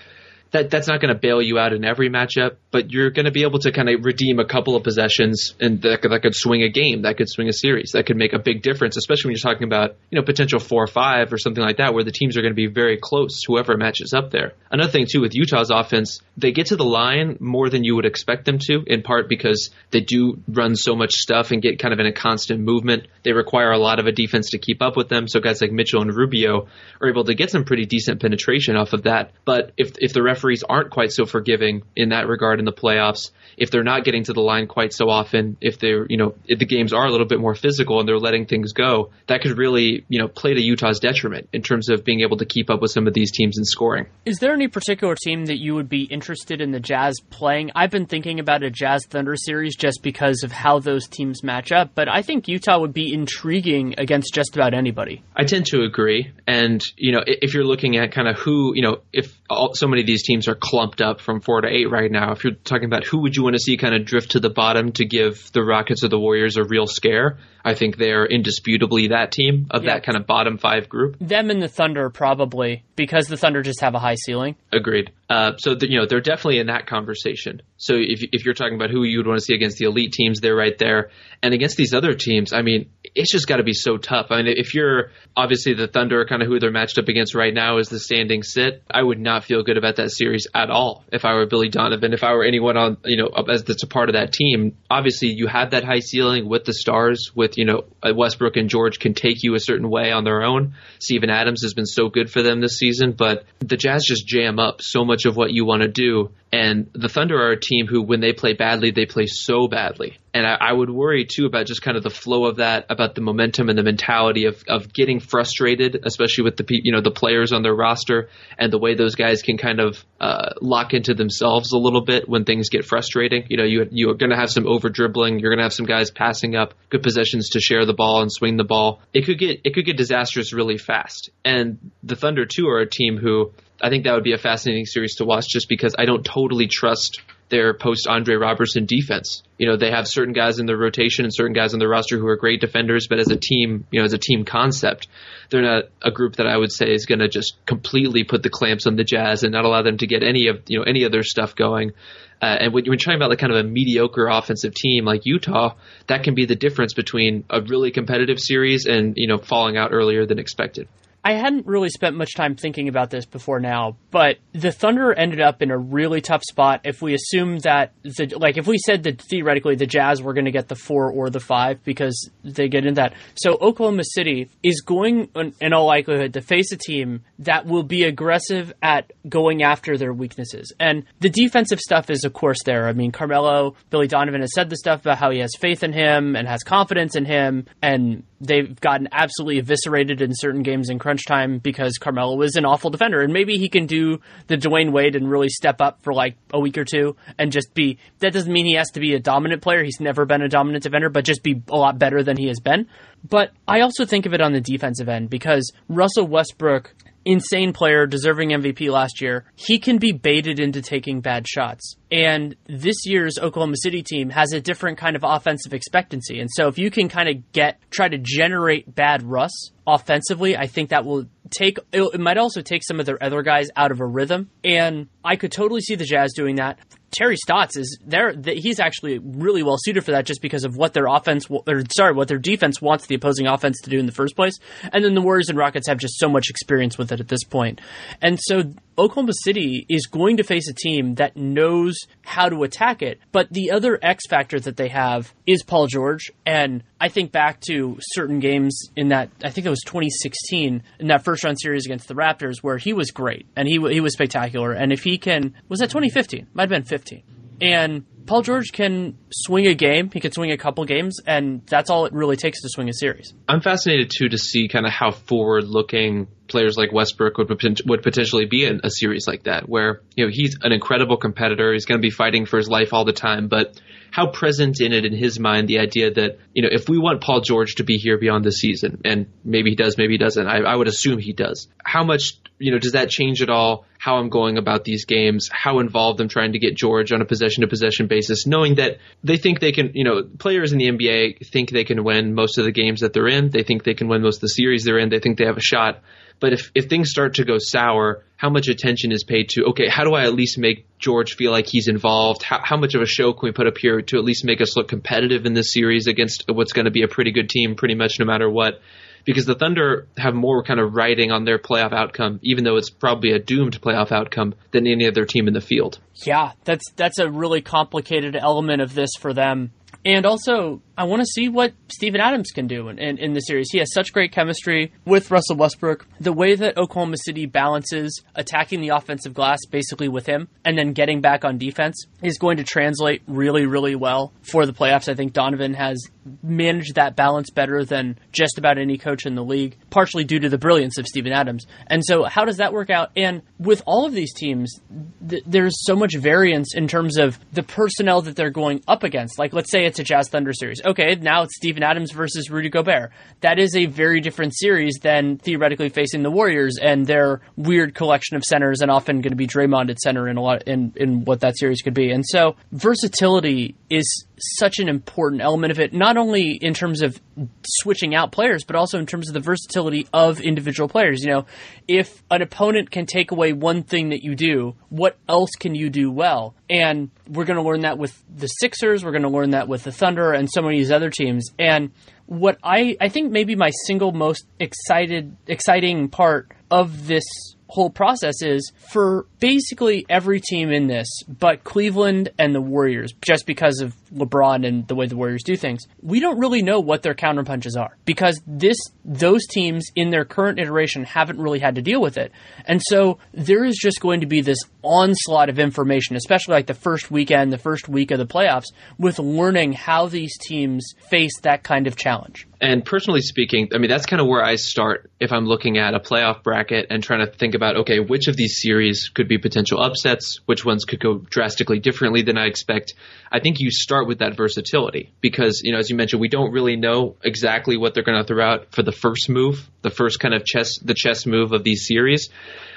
Speaker 3: that that's not going to bail you out in every matchup, but you're going to be able to kind of redeem a couple of possessions, and that could, that could swing a game, that could swing a series, that could make a big difference, especially when you're talking about you know potential four or five or something like that, where the teams are going to be very close, whoever matches up there. Another thing too with Utah's offense, they get to the line more than you would expect them to, in part because they do run so much stuff and get kind of in a constant movement. They require a lot of a defense to keep up with them, so guys like Mitchell and Rubio are able to get some pretty decent penetration off of that. But if if the ref referees aren't quite so forgiving in that regard in the playoffs, if they're not getting to the line quite so often, if they're, you know, if the games are a little bit more physical and they're letting things go, that could really, you know, play to Utah's detriment in terms of being able to keep up with some of these teams in scoring.
Speaker 2: Is there any particular team that you would be interested in the Jazz playing? I've been thinking about a Jazz Thunder series just because of how those teams match up, but I think Utah would be intriguing against just about anybody.
Speaker 3: I tend to agree. And, you know, if you're looking at kind of who, you know, if all, so many of these teams are clumped up from four to eight right now, if you're talking about who would you want to see kind of drift to the bottom to give the Rockets or the Warriors a real scare, I think they're indisputably that team of
Speaker 2: Yeah.
Speaker 3: that kind of bottom five group.
Speaker 2: Them and the Thunder probably because the Thunder just have a high ceiling.
Speaker 3: Agreed. Uh, so the, you know they're definitely in that conversation. So if if you're talking about who you would want to see against the elite teams, they're right there. And against these other teams, I mean, it's just got to be so tough. I mean, if you're obviously the Thunder, kind of who they're matched up against right now is the standing sit. I would not feel good about that series at all if I were Billy Donovan. If I were anyone on you know as that's a part of that team, obviously you have that high ceiling with the stars. With you know uh, Westbrook and George can take you a certain way on their own. Steven Adams has been so good for them this season, but the Jazz just jam up so much of what you want to do. And the Thunder are a team who, when they play badly, they play so badly. And I, I would worry too about just kind of the flow of that, about the momentum and the mentality of, of getting frustrated, especially with the you know the players on their roster and the way those guys can kind of uh, lock into themselves a little bit when things get frustrating. You know, you you're going to have some over dribbling, you're going to have some guys passing up good possessions to share the ball and swing the ball. It could get it could get disastrous really fast. And the Thunder too are a team who I think that would be a fascinating series to watch just because I don't totally trust their post Andre Robertson defense. You know, they have certain guys in their rotation and certain guys on their roster who are great defenders, but as a team, you know, as a team concept, they're not a group that I would say is going to just completely put the clamps on the Jazz and not allow them to get any of, you know, any of their stuff going. Uh, and when you're talking about like kind of a mediocre offensive team like Utah, that can be the difference between a really competitive series and, you know, falling out earlier than expected.
Speaker 2: I hadn't really spent much time thinking about this before now, but the Thunder ended up in a really tough spot if we assume that the like if we said that theoretically the Jazz were going to get the 4 or the 5 because they get in that. So Oklahoma City is going in- all likelihood to face a team that will be aggressive at going after their weaknesses. And the defensive stuff is of course there. I mean, Carmelo, Billy Donovan has said the stuff about how he has faith in him and has confidence in him and they've gotten absolutely eviscerated in certain games in crunch time because Carmelo is an awful defender. And maybe he can do the Dwyane Wade and really step up for like a week or two and just be. That doesn't mean he has to be a dominant player. He's never been a dominant defender, but just be a lot better than he has been. But I also think of it on the defensive end because Russell Westbrook insane player, deserving MVP last year. He can be baited into taking bad shots. And this year's Oklahoma City team has a different kind of offensive expectancy. And so if you can kind of get, try to generate bad Russ offensively, I think that will take, it, might also take some of their other guys out of a rhythm. And I could totally see the Jazz doing that. Terry Stotts is there. He's actually really well suited for that, just because of what their offense, or sorry, what their defense wants the opposing offense to do in the first place. And then the Warriors and Rockets have just so much experience with it at this point. And so Oklahoma City is going to face a team that knows how to attack it. But the other X factor that they have is Paul George. And I think back to certain games in that, I think it was 2016, in that first round series against the Raptors, where he was great and he, he was spectacular. And if he can, was that 2015? Might have been 15. And Paul George can swing a game. He can swing a couple games, and that's all it really takes to swing a series.
Speaker 3: I'm fascinated too to see kind of how forward looking players like Westbrook would would potentially be in a series like that, where you know he's an incredible competitor. He's going to be fighting for his life all the time, but how present in it in his mind the idea that you know if we want Paul George to be here beyond the season, and maybe he does, maybe he doesn't. I, I would assume he does. How much you know does that change at all? How I'm going about these games, how involved I'm trying to get George on a possession to possession basis, knowing that they think they can, you know, players in the NBA think they can win most of the games that they're in. They think they can win most of the series they're in. They think they have a shot. But if, if things start to go sour, how much attention is paid to, okay, how do I at least make George feel like he's involved? How, how much of a show can we put up here to at least make us look competitive in this series against what's going to be a pretty good team pretty much no matter what? Because the Thunder have more kind of writing on their playoff outcome, even though it's probably a doomed playoff outcome, than any other team in the field.
Speaker 2: Yeah, that's that's a really complicated element of this for them. And also, I want to see what Steven Adams can do in, in, in, the series. He has such great chemistry with Russell Westbrook. The way that Oklahoma City balances attacking the offensive glass basically with him and then getting back on defense is going to translate really, really well for the playoffs. I think Donovan has managed that balance better than just about any coach in the league, partially due to the brilliance of Steven Adams. And so, how does that work out? And with all of these teams, th- there's so much variance in terms of the personnel that they're going up against. Like, let's say it's a Jazz Thunder series. Okay, now it's Steven Adams versus Rudy Gobert. That is a very different series than theoretically facing the Warriors and their weird collection of centers, and often going to be Draymond at center in a lot in in what that series could be. And so, versatility is such an important element of it, not only in terms of switching out players, but also in terms of the versatility of individual players. You know, if an opponent can take away one thing that you do, what else can you do well? And we're going to learn that with the Sixers, we're going to learn that with the Thunder and so many of these other teams. And what I, I think maybe my single most excited exciting part of this whole process is for basically every team in this, but Cleveland and the Warriors, just because of LeBron and the way the Warriors do things, we don't really know what their counterpunches are because this those teams in their current iteration haven't really had to deal with it. And so there is just going to be this onslaught of information, especially like the first weekend, the first week of the playoffs, with learning how these teams face that kind of challenge.
Speaker 3: And personally speaking, I mean, that's kind of where I start if I'm looking at a playoff bracket and trying to think about, okay, which of these series could be potential upsets? Which ones could go drastically differently than I expect? I think you start with that versatility because, you know, as you mentioned, we don't really know exactly what they're going to throw out for the first move, the first kind of chess, the chess move of these series.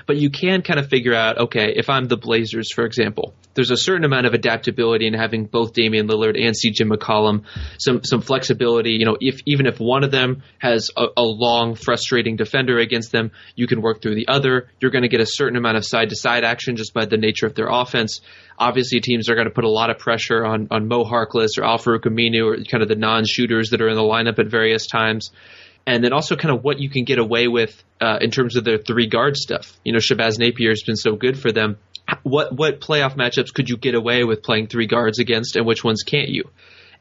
Speaker 3: But you can kind of figure out, okay, if I'm the Blazers, for example, there's a certain amount of adaptability in having both Damian Lillard and CJ McCollum, some some flexibility. You know, if even if one of them has a, a long, frustrating defender against them, you can work through the other. You're going to get a certain amount of side to side action just by the nature of their offense. Obviously, teams are going to put a lot of pressure on on Mo Harkless or Al-Farouq Aminu or kind of the non shooters that are in the lineup at various times and then also kind of what you can get away with uh, in terms of their three guard stuff. You know, Shabazz Napier has been so good for them. What what playoff matchups could you get away with playing three guards against, and which ones can't you?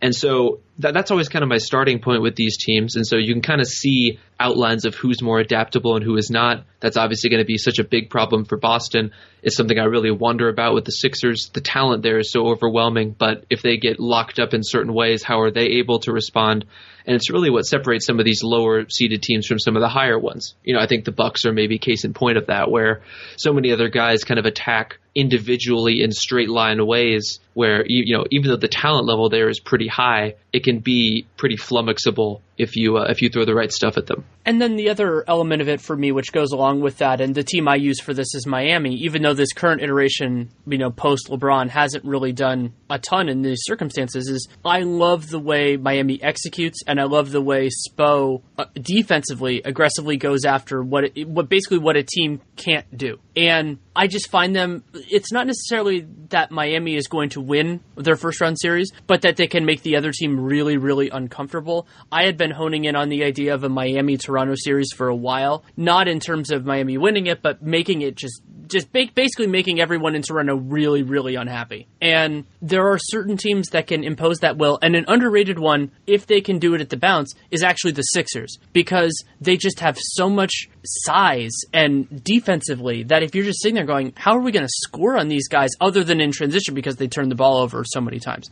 Speaker 3: And so that, that's always kind of my starting point with these teams. And so you can kind of see outlines of who's more adaptable and who is not. That's obviously going to be such a big problem for Boston. It's something I really wonder about with the Sixers. The talent there is so overwhelming, but if they get locked up in certain ways, how are they able to respond? And it's really what separates some of these lower seeded teams from some of the higher ones. You know, I think the Bucks are maybe case in point of that, where so many other guys kind of attack individually in straight line ways where you know even though the talent level there is pretty high it can be pretty flummoxable if you uh, if you throw the right stuff at them.
Speaker 2: And then the other element of it for me, which goes along with that, and the team I use for this is Miami. Even though this current iteration, you know, post LeBron hasn't really done a ton in these circumstances, is I love the way Miami executes, and I love the way Spo uh, defensively aggressively goes after what it, what basically what a team can't do. And I just find them. It's not necessarily that Miami is going to win their first round series, but that they can make the other team really, really uncomfortable. I had been honing in on the idea of a Miami Toronto series for a while, not in terms of Miami winning it, but making it just just basically making everyone in Toronto really, really unhappy. And there are certain teams that can impose that will, and an underrated one, if they can do it at the bounce, is actually the Sixers because they just have so much size and defensively that if you're just sitting there going, how are we going to score on these guys other than in transition because they turn the ball over so many times?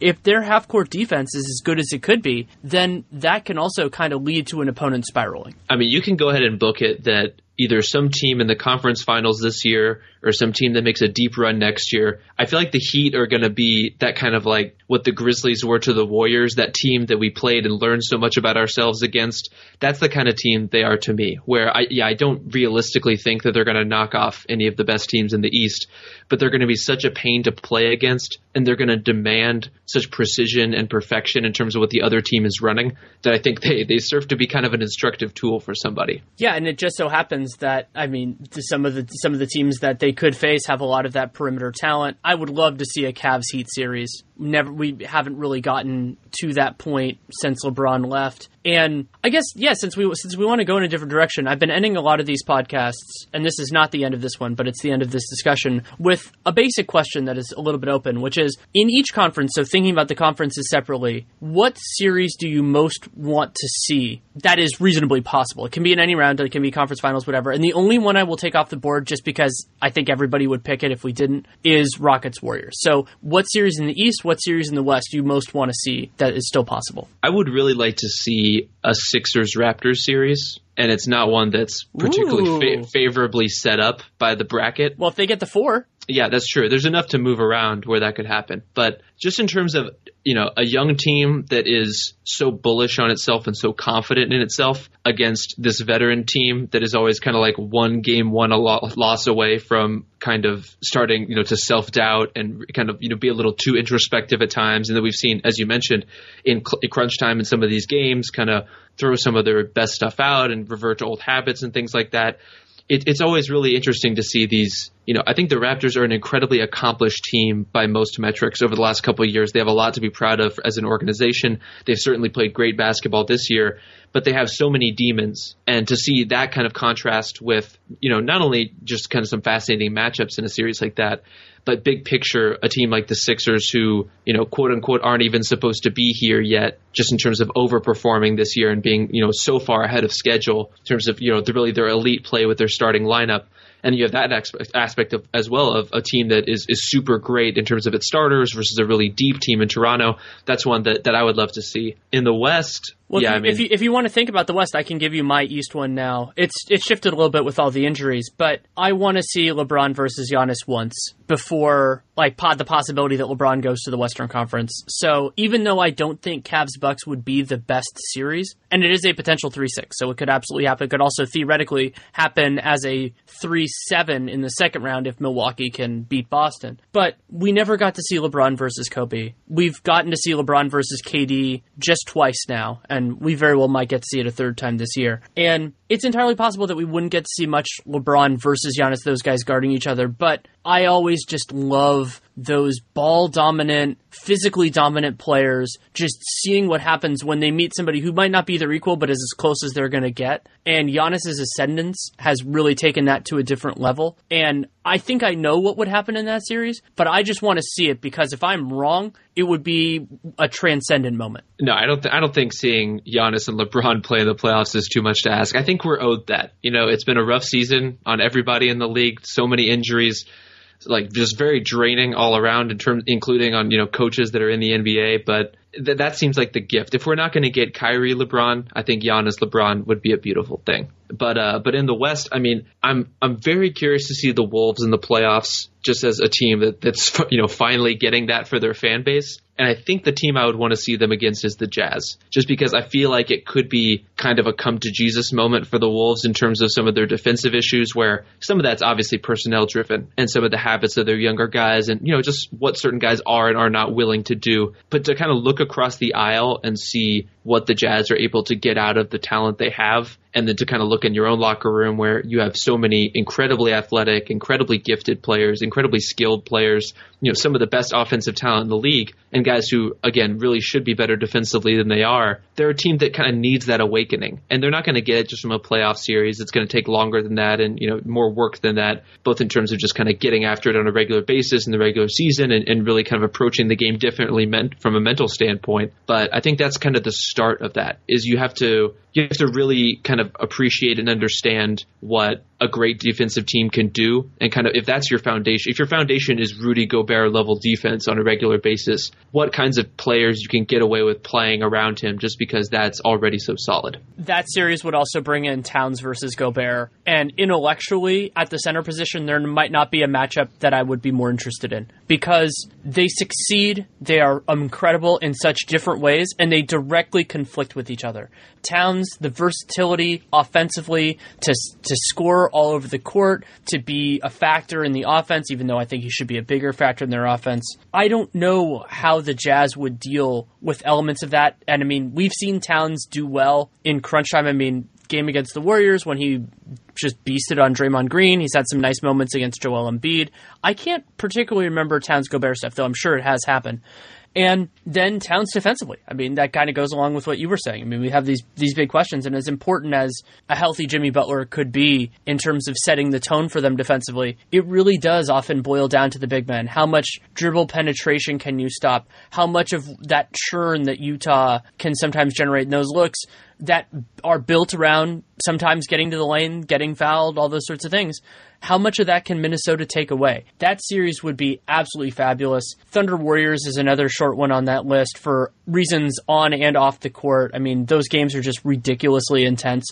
Speaker 2: If their half court defense is as good as it could be, then that can also kind of lead to an opponent spiraling.
Speaker 3: I mean, you can go ahead and book it that either some team in the conference finals this year or some team that makes a deep run next year. I feel like the Heat are going to be that kind of like what the Grizzlies were to the Warriors, that team that we played and learned so much about ourselves against. That's the kind of team they are to me, where I, yeah, I don't realistically think that they're going to knock off any of the best teams in the East, but they're going to be such a pain to play against and they're going to demand such precision and perfection in terms of what the other team is running that I think they, they serve to be kind of an instructive tool for somebody.
Speaker 2: Yeah. And it just so happens that, I mean, some of the, some of the teams that they could face have a lot of that perimeter talent. I would love to see a Cavs Heat series never we haven't really gotten to that point since LeBron left. And I guess yeah, since we since we want to go in a different direction, I've been ending a lot of these podcasts, and this is not the end of this one, but it's the end of this discussion with a basic question that is a little bit open, which is in each conference. So thinking about the conferences separately, what series do you most want to see that is reasonably possible? It can be in any round, it can be conference finals, whatever. And the only one I will take off the board just because I think everybody would pick it if we didn't is Rockets Warriors. So what series in the East, what series in the West do you most want to see that is still possible?
Speaker 3: I would really like to see a Sixers Raptors series, and it's not one that's particularly fa- favorably set up by the bracket.
Speaker 2: Well, if they get the four,
Speaker 3: yeah, that's true. There's enough to move around where that could happen. But just in terms of, you know, a young team that is so bullish on itself and so confident in itself against this veteran team that is always kind of like one game, one a loss away from kind of starting, you know, to self doubt and kind of, you know, be a little too introspective at times. And then we've seen, as you mentioned, in, in crunch time in some of these games, kind of throw some of their best stuff out and revert to old habits and things like that it, it's always really interesting to see these. You know, I think the Raptors are an incredibly accomplished team by most metrics over the last couple of years. They have a lot to be proud of as an organization. They've certainly played great basketball this year, but they have so many demons. And to see that kind of contrast with, you know, not only just kind of some fascinating matchups in a series like that, but big picture, a team like the Sixers, who you know, quote unquote, aren't even supposed to be here yet, just in terms of overperforming this year and being you know so far ahead of schedule in terms of you know really their elite play with their starting lineup and you have that aspect of, as well of a team that is, is super great in terms of its starters versus a really deep team in Toronto. That's one that, that I would love to see. In the West,
Speaker 2: well,
Speaker 3: yeah,
Speaker 2: if you,
Speaker 3: I mean,
Speaker 2: if you, if you want to think about the West, I can give you my East one now. It's it's shifted a little bit with all the injuries, but I want to see LeBron versus Giannis once before like pod the possibility that LeBron goes to the Western Conference. So even though I don't think Cavs Bucks would be the best series, and it is a potential three six, so it could absolutely happen. It could also theoretically happen as a three seven in the second round if Milwaukee can beat Boston. But we never got to see LeBron versus Kobe. We've gotten to see LeBron versus KD just twice now and we very well might get to see it a third time this year. And it's entirely possible that we wouldn't get to see much LeBron versus Giannis, those guys guarding each other, but I always just love those ball dominant, physically dominant players, just seeing what happens when they meet somebody who might not be their equal, but is as close as they're going to get. And Giannis's ascendance has really taken that to a different level. And I think I know what would happen in that series, but I just want to see it because if I'm wrong, it would be a transcendent moment.
Speaker 3: No, I don't. Th- I don't think seeing Giannis and LeBron play in the playoffs is too much to ask. I think we're owed that. You know, it's been a rough season on everybody in the league. So many injuries like just very draining all around in terms, including on you know coaches that are in the NBA. But th- that seems like the gift. If we're not going to get Kyrie LeBron, I think Giannis LeBron would be a beautiful thing. But uh, but in the West, I mean, I'm I'm very curious to see the Wolves in the playoffs, just as a team that, that's you know finally getting that for their fan base. And I think the team I would want to see them against is the Jazz, just because I feel like it could be kind of a come to Jesus moment for the Wolves in terms of some of their defensive issues, where some of that's obviously personnel driven and some of the habits of their younger guys and, you know, just what certain guys are and are not willing to do. But to kind of look across the aisle and see what the Jazz are able to get out of the talent they have and then to kind of look in your own locker room where you have so many incredibly athletic, incredibly gifted players, incredibly skilled players, you know, some of the best offensive talent in the league, and guys who, again, really should be better defensively than they are. They're a team that kind of needs that awakening, and they're not going to get it just from a playoff series. It's going to take longer than that and, you know, more work than that, both in terms of just kind of getting after it on a regular basis in the regular season and, and really kind of approaching the game differently meant from a mental standpoint. But I think that's kind of the start of that is you have to you have to really kind of appreciate and understand what a great defensive team can do and kind of if that's your foundation if your foundation is Rudy Gobert level defense on a regular basis what kinds of players you can get away with playing around him just because that's already so solid.
Speaker 2: That series would also bring in Towns versus Gobert. And intellectually at the center position there might not be a matchup that I would be more interested in because they succeed they are incredible in such different ways and they directly conflict with each other Towns the versatility offensively to to score all over the court, to be a factor in the offense, even though I think he should be a bigger factor in their offense. I don't know how the Jazz would deal with elements of that. And I mean, we've seen Towns do well in crunch time. I mean, game against the Warriors when he just beasted on Draymond Green. He's had some nice moments against Joel Embiid. I can't particularly remember Towns Gobert stuff, though I'm sure it has happened. And then Towns defensively. I mean, that kind of goes along with what you were saying. I mean, we have these these big questions, and as important as a healthy Jimmy Butler could be in terms of setting the tone for them defensively, it really does often boil down to the big men. How much dribble penetration can you stop? How much of that churn that Utah can sometimes generate in those looks that are built around sometimes getting to the lane, getting fouled, all those sorts of things. How much of that can Minnesota take away? That series would be absolutely fabulous. Thunder Warriors is another short one on that list for reasons on and off the court. I mean, those games are just ridiculously intense.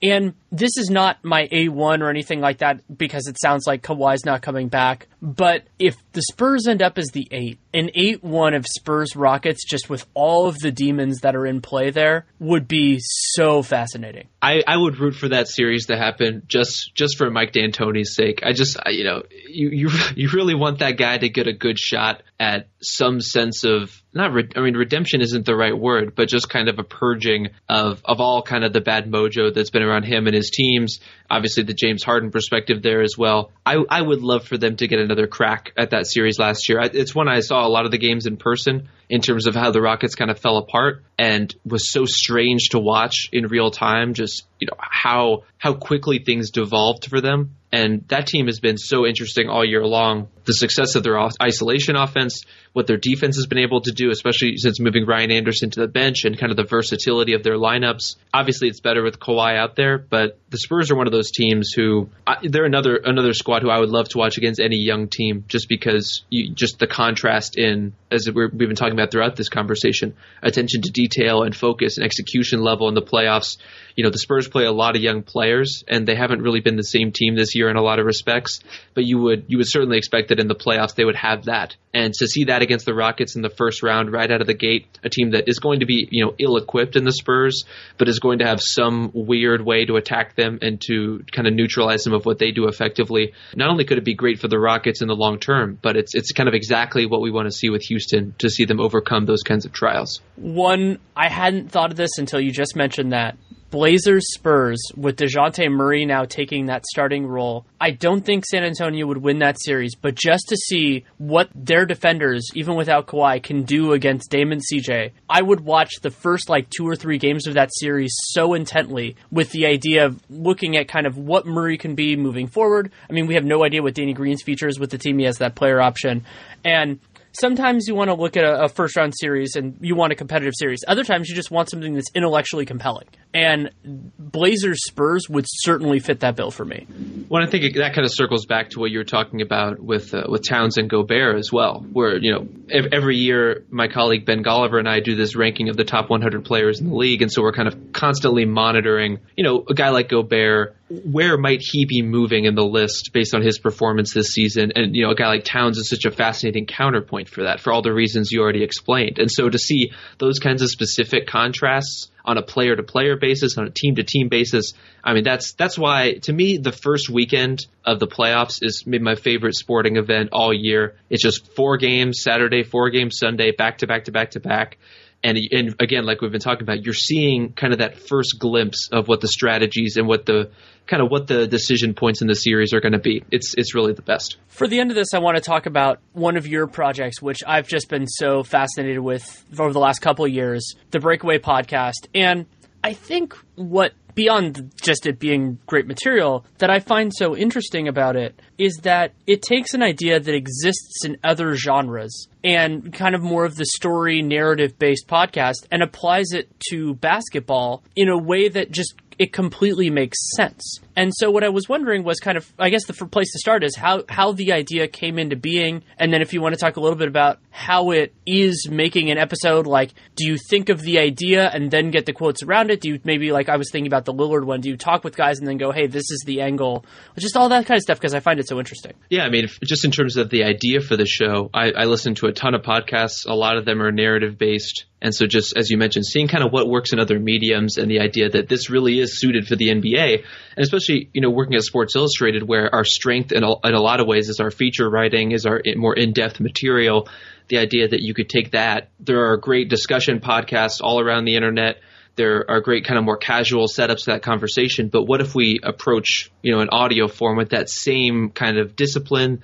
Speaker 2: And this is not my A1 or anything like that because it sounds like Kawhi's not coming back. But if the Spurs end up as the 8, an 8 1 of Spurs Rockets, just with all of the demons that are in play there, would be so fascinating.
Speaker 3: I, I would root for that series to happen just just for Mike D'Antoni's sake. I just I, you know you you you really want that guy to get a good shot at some sense of not re- I mean redemption isn't the right word, but just kind of a purging of of all kind of the bad mojo that's been around him and his teams. Obviously, the James Harden perspective there as well. I I would love for them to get another crack at that series last year. It's when I saw a lot of the games in person in terms of how the Rockets kind of fell apart and was so strange to watch in real time. Just you know how how quickly things devolved for them and that team has been so interesting all year long. The success of their isolation offense, what their defense has been able to do, especially since moving Ryan Anderson to the bench and kind of the versatility of their lineups. Obviously, it's better with Kawhi out there, but the Spurs are one of those teams who they're another another squad who I would love to watch against any young team, just because you, just the contrast in as we have been talking about throughout this conversation, attention to detail and focus and execution level in the playoffs. You know, the Spurs play a lot of young players, and they haven't really been the same team this year in a lot of respects. But you would you would certainly expect that in the playoffs they would have that, and to see that against the Rockets in the first round, right out of the gate, a team that is going to be you know ill equipped in the Spurs, but is going to have some weird way to attack them and to kind of neutralize them of what they do effectively. Not only could it be great for the Rockets in the long term, but it's it's kind of exactly what we want to see with Houston to see them overcome those kinds of trials.
Speaker 2: One, I hadn't thought of this until you just mentioned that. Blazers Spurs with Dejounte Murray now taking that starting role. I don't think San Antonio would win that series, but just to see what their defenders, even without Kawhi, can do against Damon CJ, I would watch the first like two or three games of that series so intently with the idea of looking at kind of what Murray can be moving forward. I mean, we have no idea what Danny Green's features with the team. He has that player option. And sometimes you want to look at a, a, first round series and you want a competitive series. Other times you just want something that's intellectually compelling. And Blazers Spurs would certainly fit that bill for me.
Speaker 3: Well, I think that kind of circles back to what you were talking about with uh, with Towns and Gobert as well, where you know every year my colleague Ben Golliver and I do this ranking of the top 100 players in the league, and so we're kind of constantly monitoring. You know, a guy like Gobert where might he be moving in the list based on his performance this season? And you know, a guy like Towns is such a fascinating counterpoint for that, for all the reasons you already explained. And so to see those kinds of specific contrasts on a player to player basis, on a team to team basis, I mean that's that's why to me the first weekend of the playoffs is maybe my favorite sporting event all year. It's just four games Saturday, four games Sunday, back to back to back to back and and again, like we've been talking about, you're seeing kind of that first glimpse of what the strategies and what the kind of what the decision points in the series are going to be. It's it's really the best.
Speaker 2: For the end of this, I want to talk about one of your projects, which I've just been so fascinated with over the last couple years, the Breakaway podcast, and I think what beyond just it being great material that I find so interesting about it is that it takes an idea that exists in other genres and kind of more of the story narrative based podcast and applies it to basketball in a way that just it completely makes sense. And so what I was wondering was kind of, I guess the place to start is how, how the idea came into being. And then if you want to talk a little bit about how it is making an episode, like, do you think of the idea and then get the quotes around it? Do you maybe, like I was thinking about the Lillard one, do you talk with guys and then go, hey, this is the angle? Just all that kind of stuff because I find it so interesting.
Speaker 3: Yeah, I mean, just in terms of the idea for the show, I, I listen to a ton of podcasts. A lot of them are narrative based. And so just as you mentioned, seeing kind of what works in other mediums and the idea that this really is suited for the NBA, and especially, you know, working at Sports Illustrated where our strength in a, in a lot of ways is our feature writing, is our more in-depth material, the idea that you could take that. There are great discussion podcasts all around the internet. There are great kind of more casual setups to that conversation. But what if we approach, you know, an audio form with that same kind of discipline,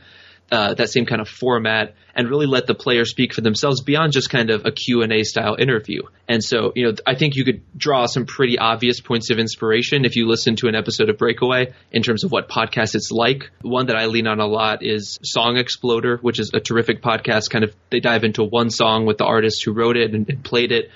Speaker 3: uh, that same kind of format and really let the player speak for themselves beyond just kind of a Q&A style interview. And so, you know, I think you could draw some pretty obvious points of inspiration if you listen to an episode of Breakaway in terms of what podcast it's like. One that I lean on a lot is Song Exploder, which is a terrific podcast. Kind of they dive into one song with the artist who wrote it and, and played it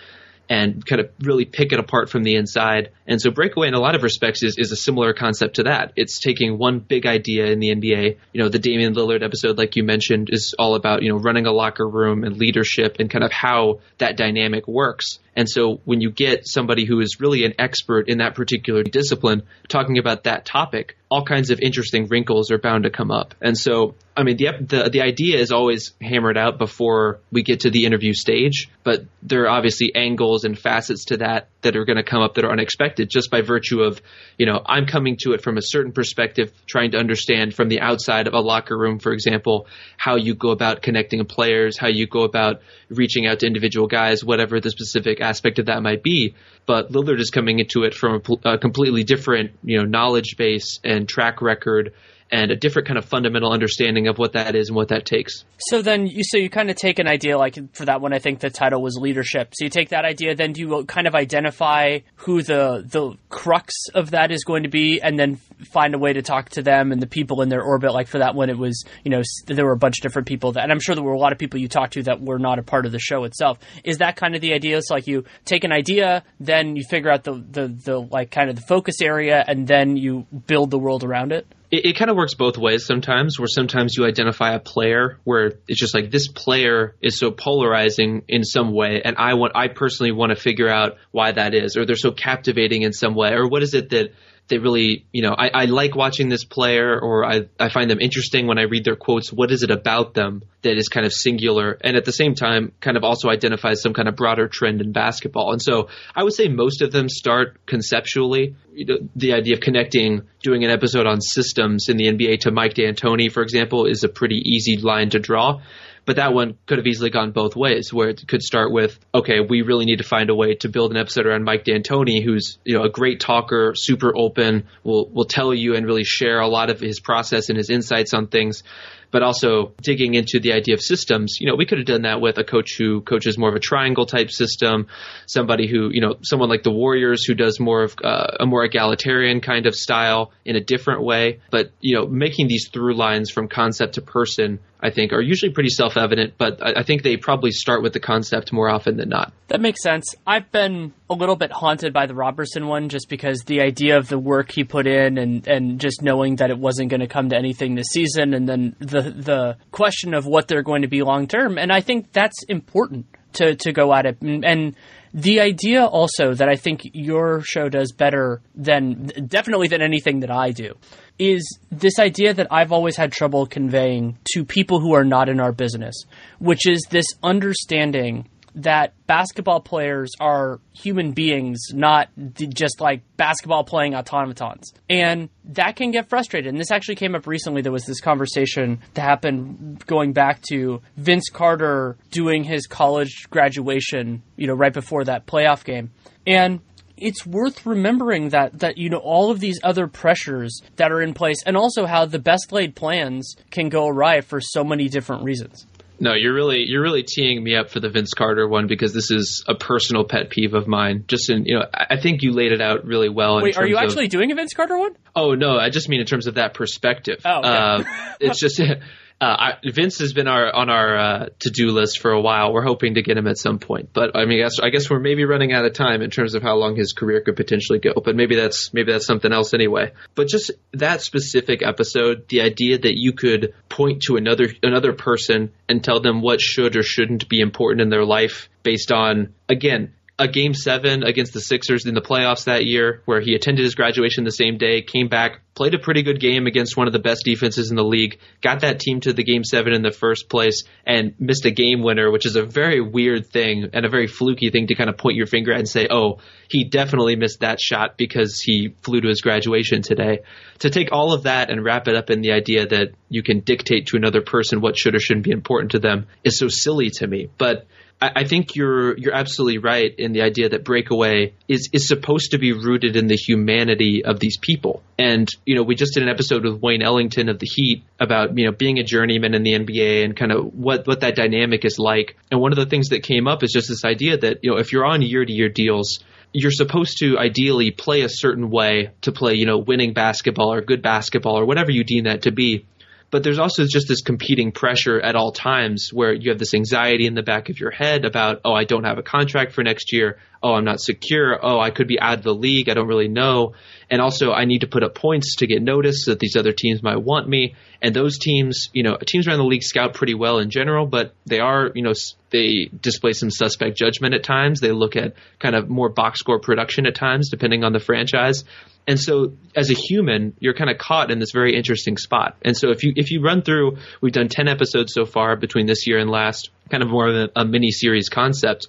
Speaker 3: and kind of really pick it apart from the inside. And so Breakaway in a lot of respects is, is a similar concept to that. It's taking one big idea in the NBA. You know, the Damian Lillard episode, like you mentioned, is all about, you know, running a locker room and leadership and kind of how that dynamic works. And so when you get somebody who is really an expert in that particular discipline talking about that topic, all kinds of interesting wrinkles are bound to come up. And so, I mean, the, the, the idea is always hammered out before we get to the interview stage, but there are obviously angles and facets to that that are going to come up that are unexpected just by virtue of, you know, I'm coming to it from a certain perspective, trying to understand from the outside of a locker room, for example, how you go about connecting players, how you go about reaching out to individual guys, whatever the specific aspect of that might be. But Lillard is coming into it from a, a completely different, you know, knowledge base and track record and a different kind of fundamental understanding of what that is and what that takes.
Speaker 2: So then you so you kind of take an idea like for that one I think the title was leadership. So you take that idea then do you kind of identify who the the crux of that is going to be and then find a way to talk to them and the people in their orbit like for that one it was you know there were a bunch of different people that and I'm sure there were a lot of people you talked to that were not a part of the show itself. Is that kind of the idea? So like you take an idea then you figure out the the, the like kind of the focus area and then you build the world around it?
Speaker 3: It, it kind of works both ways sometimes, where sometimes you identify a player where it's just like this player is so polarizing in some way, and I want, I personally want to figure out why that is, or they're so captivating in some way, or what is it that they really, you know, I, I like watching this player or I, I find them interesting when I read their quotes. What is it about them that is kind of singular and at the same time kind of also identifies some kind of broader trend in basketball? And so I would say most of them start conceptually. You know, the idea of connecting, doing an episode on systems in the NBA to Mike D'Antoni, for example, is a pretty easy line to draw. But that one could have easily gone both ways, where it could start with, okay, we really need to find a way to build an episode around Mike D'Antoni, who's you know a great talker, super open, will will tell you and really share a lot of his process and his insights on things but also digging into the idea of systems. You know, we could have done that with a coach who coaches more of a triangle type system, somebody who, you know, someone like the Warriors who does more of uh, a more egalitarian kind of style in a different way. But, you know, making these through lines from concept to person, I think, are usually pretty self evident, but I, I think they probably start with the concept more often than not.
Speaker 2: That makes sense. I've been a little bit haunted by the Robertson one just because the idea of the work he put in and, and just knowing that it wasn't going to come to anything this season and then the the question of what they're going to be long term. And I think that's important to, to go at it. And, and the idea also that I think your show does better than definitely than anything that I do is this idea that I've always had trouble conveying to people who are not in our business, which is this understanding that basketball players are human beings, not just like basketball playing automatons. And that can get frustrated. And this actually came up recently. There was this conversation that happened going back to Vince Carter doing his college graduation, you know, right before that playoff game. And it's worth remembering that that you know all of these other pressures that are in place and also how the best laid plans can go awry for so many different reasons.
Speaker 3: No, you're really you're really teeing me up for the Vince Carter one because this is a personal pet peeve of mine. Just in you know, I think you laid it out really well.
Speaker 2: Wait, are you actually of, doing a Vince Carter one?
Speaker 3: Oh no, I just mean in terms of that perspective.
Speaker 2: Oh, okay. uh,
Speaker 3: it's just uh, Vince has been our on our uh, to do list for a while. We're hoping to get him at some point, but I mean, I guess, I guess we're maybe running out of time in terms of how long his career could potentially go. But maybe that's maybe that's something else anyway. But just that specific episode, the idea that you could point to another another person and tell them what should or shouldn't be important in their life based on again a game seven against the Sixers in the playoffs that year, where he attended his graduation the same day, came back, played a pretty good game against one of the best defenses in the league, got that team to the game seven in the first place, and missed a game winner, which is a very weird thing and a very fluky thing to kind of point your finger at and say, oh, he definitely missed that shot because he flew to his graduation today. To take all of that and wrap it up in the idea that you can dictate to another person what should or shouldn't be important to them is so silly to me. But I, think you're you're absolutely right in the idea that breakaway is is supposed to be rooted in the humanity of these people. And you know, we just did an episode with Wayne Ellington of the Heat about you know being a journeyman in the NBA and kind of what what that dynamic is like. And one of the things that came up is just this idea that you know if you're on year to year deals you're supposed to ideally play a certain way to play, you know, winning basketball or good basketball or whatever you deem that to be. But there's also just this competing pressure at all times where you have this anxiety in the back of your head about, oh, I don't have a contract for next year. Oh, I'm not secure. Oh, I could be out of the league. I don't really know. And also, I need to put up points to get noticed so that these other teams might want me. And those teams, you know, teams around the league scout pretty well in general, but they are, you know, they display some suspect judgment at times. They look at kind of more box score production at times, depending on the franchise. And so as a human, you're kind of caught in this very interesting spot. And so if you if you run through, we've done 10 episodes so far between this year and last, kind of more of a, a mini series concept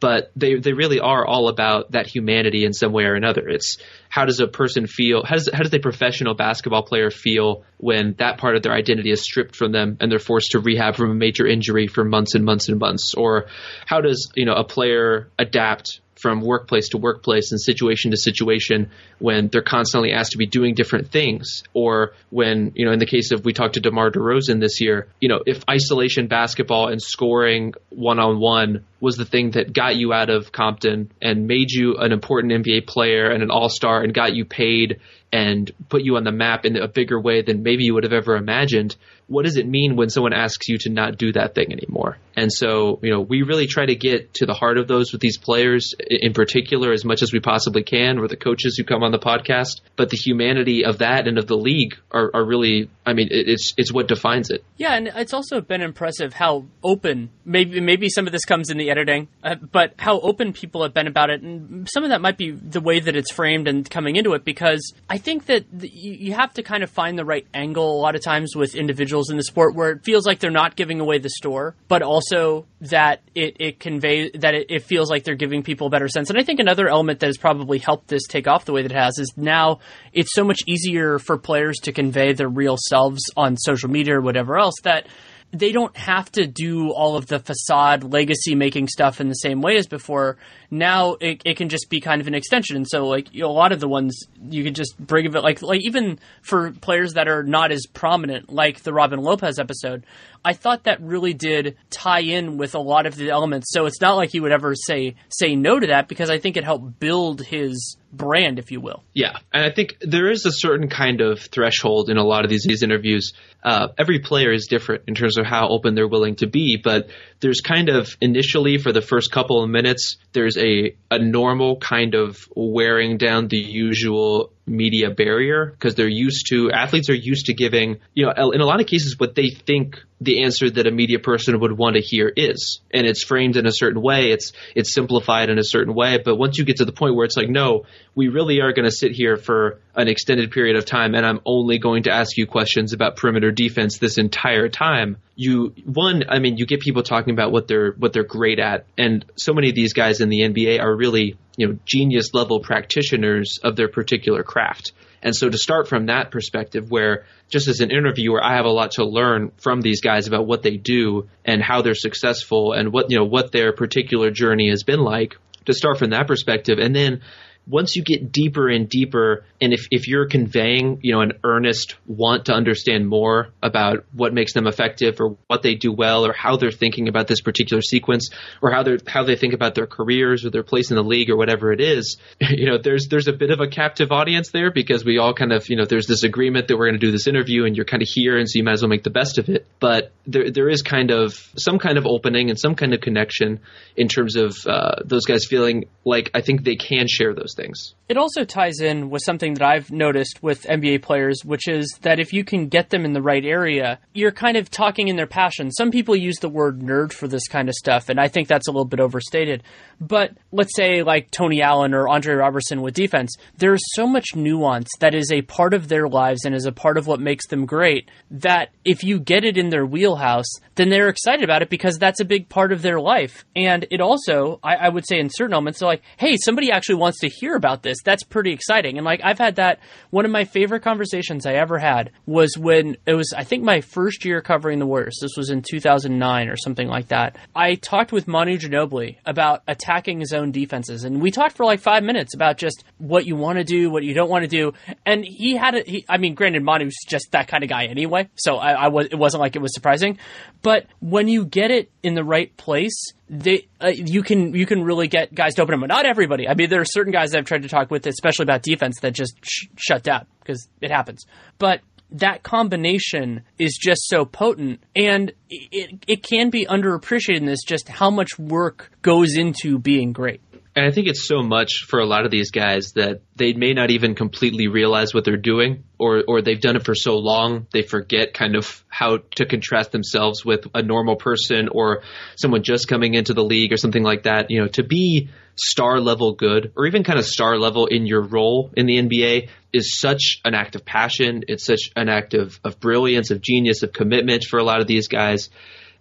Speaker 3: but they they really are all about that humanity in some way or another. It's how does a person feel? How does how does a professional basketball player feel when that part of their identity is stripped from them and they're forced to rehab from a major injury for months and months and months? Or how does you know a player adapt from workplace to workplace and situation to situation when they're constantly asked to be doing different things. Or when you know in the case of we talked to DeMar DeRozan this year you know if isolation basketball and scoring one on one was the thing that got you out of Compton and made you an important NBA player and an all-star and got you paid and put you on the map in a bigger way than maybe you would have ever imagined what does it mean when someone asks you to not do that thing anymore? And so, you know, we really try to get to the heart of those with these players in particular as much as we possibly can, or the coaches who come on the podcast. But the humanity of that and of the league are, are really, I mean, it's it's what defines it.
Speaker 2: Yeah, and it's also been impressive how open. Maybe maybe some of this comes in the editing, uh, but how open people have been about it, and some of that might be the way that it's framed and coming into it. Because I think that the, you, have to kind of find the right angle a lot of times with individuals individuals in the sport where it feels like they're not giving away the store, but also that it, it conveys that it, it feels like they're giving people a better sense. And I think another element that has probably helped this take off the way that it has is now it's so much easier for players to convey their real selves on social media or whatever else that they don't have to do all of the facade legacy making stuff in the same way as before. Now it, it can just be kind of an extension. And so like you know, a lot of the ones you can just bring of it like like even for players that are not as prominent, like the Robin Lopez episode, I thought that really did tie in with a lot of the elements. So it's not like he would ever say say no to that because I think it helped build his brand, if you will.
Speaker 3: Yeah, and I think there is a certain kind of threshold in a lot of these, these interviews. Uh, every player is different in terms of how open they're willing to be, but there's kind of initially for the first couple of minutes, there's a a normal kind of wearing down the usual media barrier because they're used to athletes are used to giving you know in a lot of cases what they think the answer that a media person would want to hear is. And it's framed in a certain way it's it's simplified in a certain way but once you get to the point where it's like no we really are going to sit here for an extended period of time and I'm only going to ask you questions about perimeter defense this entire time you one I mean you get people talking about what they're what they're great at. And so many of these guys in the NBA are really you know genius level practitioners of their particular craft. And so to start from that perspective where just as an interviewer I have a lot to learn from these guys about what they do and how they're successful and what you know what their particular journey has been like to start from that perspective. And then once you get deeper and deeper, and if, if you're conveying, you know, an earnest want to understand more about what makes them effective or what they do well or how they're thinking about this particular sequence or how they how they think about their careers or their place in the league or whatever it is, you know, there's there's a bit of a captive audience there because we all kind of, you know, there's this agreement that we're going to do this interview and you're kind of here and so you might as well make the best of it. But there there is kind of some kind of opening and some kind of connection in terms of uh, those guys feeling like I think they can share those things.
Speaker 2: It also ties in with something that I've noticed with NBA players, which is that if you can get them in the right area, you're kind of talking in their passion. Some people use the word nerd for this kind of stuff, and I think that's a little bit overstated. But let's say, like Tony Allen or Andre Roberson with defense, there's so much nuance that is a part of their lives and is a part of what makes them great that if you get it in their wheelhouse, then they're excited about it because that's a big part of their life. And it also, I, I would say, in certain elements, they're like, hey, somebody actually wants to hear about this that's pretty exciting. And like I've had that one of my favorite conversations I ever had was when it was I think my first year covering the Warriors. This was in 2009 or something like that. I talked with Manu Ginobili about attacking his own defenses, and we talked for like five minutes about just what you want to do, what you don't want to do. And he had he, I mean, granted, Manu's just that kind of guy anyway, so I, I was it wasn't like it was surprising. But when you get it in the right place, they uh, you can you can really get guys to open them. But not everybody. I mean, there are certain guys I've tried to talk with, especially about defense, that just sh- shut down because it happens. But that combination is just so potent, and it it can be underappreciated in this just how much work goes into being great.
Speaker 3: And I think it's so much for a lot of these guys that they may not even completely realize what they're doing, or or they've done it for so long they forget kind of how to contrast themselves with a normal person or someone just coming into the league or something like that. You know, to be star level good or even kind of star level in your role in the NBA is such an act of passion. It's such an act of, of brilliance, of genius, of commitment for a lot of these guys.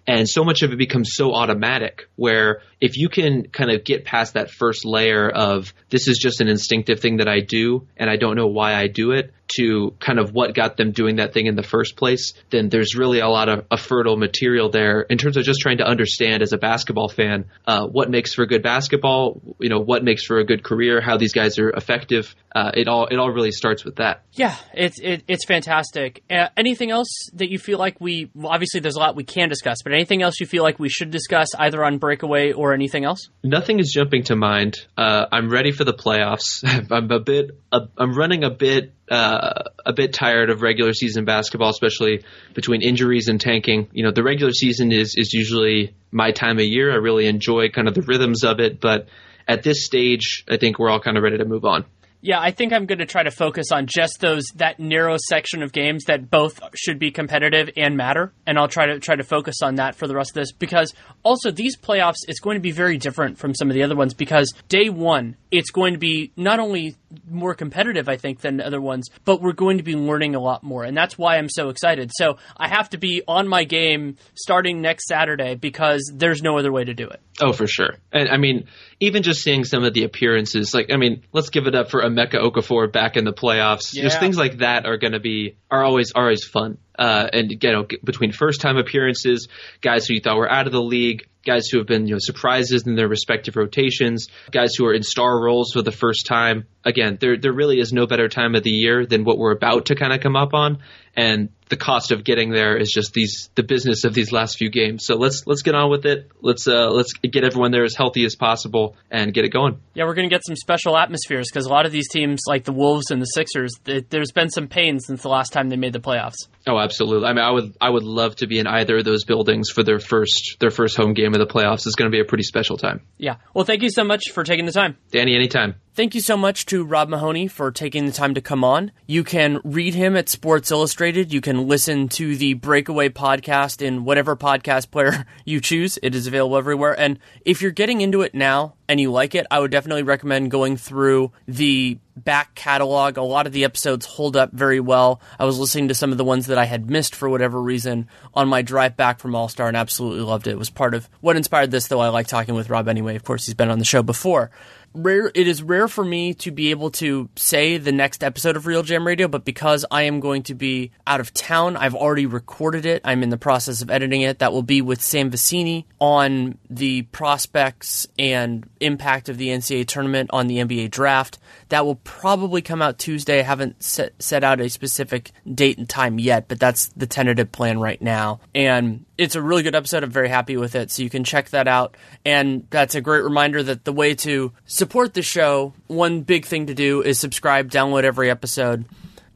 Speaker 3: And so much of it becomes so automatic where if you can kind of get past that first layer of this is just an instinctive thing that I do and I don't know why I do it to kind of what got them doing that thing in the first place, then there's really a lot of a fertile material there in terms of just trying to understand as a basketball fan uh, what makes for good basketball, you know, what makes for a good career, how these guys are effective. Uh, it all it all really starts with that.
Speaker 2: Yeah, it's it, it's fantastic. Uh, anything else that you feel like we well, obviously there's a lot we can discuss, but anything else you feel like we should discuss either on Breakaway or anything else?
Speaker 3: Nothing is jumping to mind. Uh, I'm ready for the playoffs. I'm a bit. Uh, I'm running a bit. Uh, a bit tired of regular season basketball, especially between injuries and tanking. You know, the regular season is is usually my time of year. I really enjoy kind of the rhythms of it, but at this stage, I think we're all kind of ready to move on.
Speaker 2: Yeah, I think I'm going to try to focus on just those that narrow section of games that both should be competitive and matter, and I'll try to try to focus on that for the rest of this because also these playoffs it's going to be very different from some of the other ones because day 1 it's going to be not only more competitive I think than the other ones, but we're going to be learning a lot more and that's why I'm so excited. So, I have to be on my game starting next Saturday because there's no other way to do it.
Speaker 3: Oh, for sure. And I mean, even just seeing some of the appearances, like I mean, let's give it up for Emeka Okafor back in the playoffs.
Speaker 2: Yeah.
Speaker 3: Just things like that are going to be are always are always fun. Uh, and you know, between first time appearances, guys who you thought were out of the league, guys who have been you know surprises in their respective rotations, guys who are in star roles for the first time. Again, there there really is no better time of the year than what we're about to kind of come up on, and the cost of getting there is just these the business of these last few games. So let's let's get on with it. Let's uh, let's get everyone there as healthy as possible and get it going.
Speaker 2: Yeah, we're going to get some special atmospheres because a lot of these teams, like the Wolves and the Sixers, th- there's been some pain since the last time they made the playoffs.
Speaker 3: Oh, absolutely. I mean, I would I would love to be in either of those buildings for their first their first home game of the playoffs. is going to be a pretty special time.
Speaker 2: Yeah. Well, thank you so much for taking the time.
Speaker 3: Danny, anytime.
Speaker 2: Thank you so much to Rob Mahoney for taking the time to come on. You can read him at Sports Illustrated. You can listen to the Breakaway podcast in whatever podcast player you choose. It is available everywhere. And if you're getting into it now and you like it, I would definitely recommend going through the back catalog. A lot of the episodes hold up very well. I was listening to some of the ones that I had missed for whatever reason on my drive back from All Star and absolutely loved it. It was part of what inspired this, though I like talking with Rob anyway. Of course, he's been on the show before rare it is rare for me to be able to say the next episode of RealGM Radio, but because I am going to be out of town, I've already recorded it. I'm in the process of editing it. That will be with Sam Vecenie on the prospects and impact of the NCAA tournament on the NBA draft. That will probably come out Tuesday. I haven't set, set out a specific date and time yet, but that's the tentative plan right now. And it's a really good episode. I'm very happy with it. So you can check that out. And that's a great reminder that the way to support the show, one big thing to do is subscribe, download every episode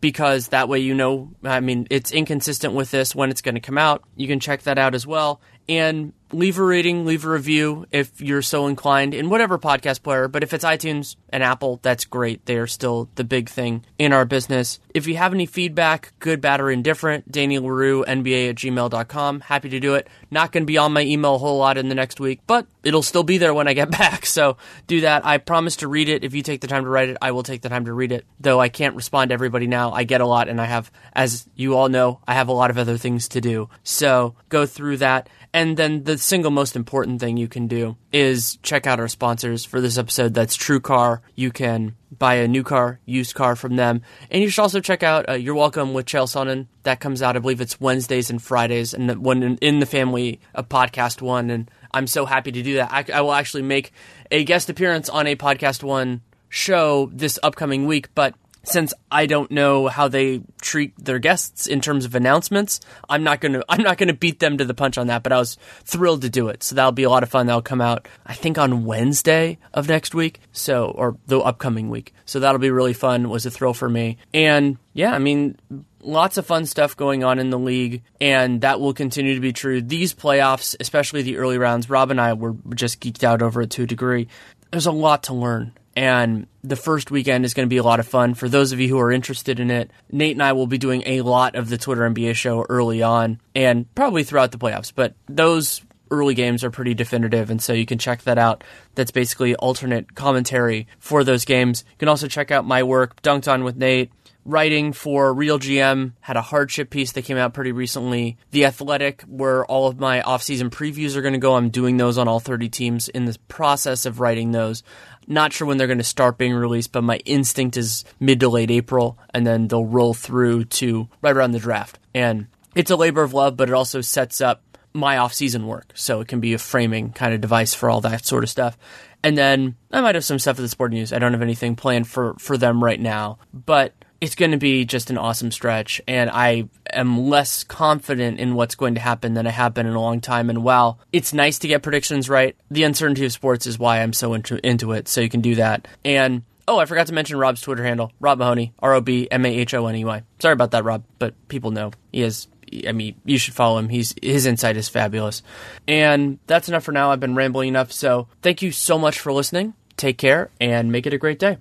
Speaker 2: because that way you know, I mean, it's inconsistent with this when it's going to come out. You can check that out as well. And leave a rating, leave a review if you're so inclined in whatever podcast player. But if it's iTunes and Apple, that's great. They are still the big thing in our business. If you have any feedback, good, bad, or indifferent, Danny Leroux, NBA at gmail.com. Happy to do it. Not going to be on my email a whole lot in the next week, but it'll still be there when I get back. So do that. I promise to read it. If you take the time to write it, I will take the time to read it. Though I can't respond to everybody now. I get a lot and I have, as you all know, I have a lot of other things to do. So go through that. And then the single most important thing you can do is check out our sponsors for this episode. That's TrueCar. You can buy a new car, used car from them. And you should also check out uh, You're Welcome with Chael Sonnen. That comes out, I believe it's Wednesdays and Fridays, and when in, in the family of Podcast One. And I'm so happy to do that. I, I will actually make a guest appearance on a Podcast One show this upcoming week, but since I don't know how they treat their guests in terms of announcements, I'm not gonna I'm not gonna beat them to the punch on that. But I was thrilled to do it, so that'll be a lot of fun. That'll come out I think on Wednesday of next week, so or the upcoming week. So that'll be really fun. Was a thrill for me, and yeah, I mean. Lots of fun stuff going on in the league, and that will continue to be true. These playoffs, especially the early rounds, Rob and I were just geeked out over it to a degree. There's a lot to learn and the first weekend is going to be a lot of fun. For those of you who are interested in it, Nate and I will be doing a lot of the Twitter NBA show early on and probably throughout the playoffs. But those early games are pretty definitive, and so you can check that out. That's basically alternate commentary for those games. You can also check out my work, Dunked On with Nate, writing for Real GM, had a hardship piece that came out pretty recently. The Athletic, where all of my offseason previews are going to go. I'm doing those on all 30 teams in the process of writing those. Not sure when they're going to start being released, but my instinct is mid to late April, and then they'll roll through to right around the draft. And it's a labor of love, but it also sets up my off-season work, so it can be a framing kind of device for all that sort of stuff. And then I might have some stuff at the Sport News. I don't have anything planned for for them right now, but it's going to be just an awesome stretch, and I am less confident in what's going to happen than I have been in a long time. And while it's nice to get predictions right, the uncertainty of sports is why I'm so into, into it. So you can do that. And oh, I forgot to mention Rob's Twitter handle, Rob Mahoney, R O B M A H O N E Y. Sorry about that, Rob, but people know he is. I mean, you should follow him. He's his insight is fabulous. And that's enough for now. I've been rambling enough. So thank you so much for listening. Take care and make it a great day.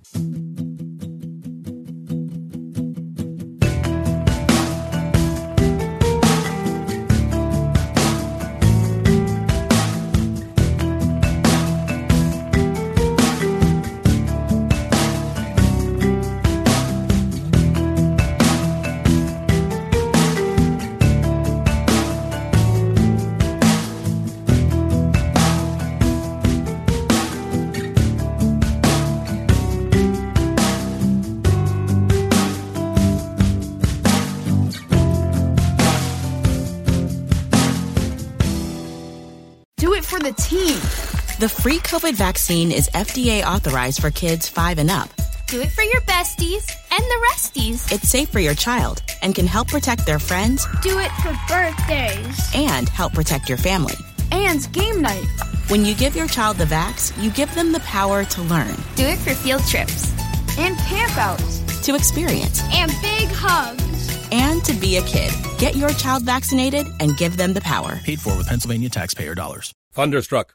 Speaker 4: Free COVID vaccine is FDA authorized for kids 5 and up.
Speaker 5: Do it for your besties and the resties.
Speaker 4: It's safe for your child and can help protect their friends.
Speaker 5: Do it for birthdays.
Speaker 4: And help protect your family.
Speaker 6: And game night.
Speaker 4: When you give your child the vax, you give them the power to learn.
Speaker 5: Do it for field trips.
Speaker 6: And campouts.
Speaker 4: To experience.
Speaker 5: And big hugs.
Speaker 4: And to be a kid. Get your child vaccinated and give them the power.
Speaker 7: Paid for with Pennsylvania taxpayer dollars.
Speaker 8: Thunderstruck.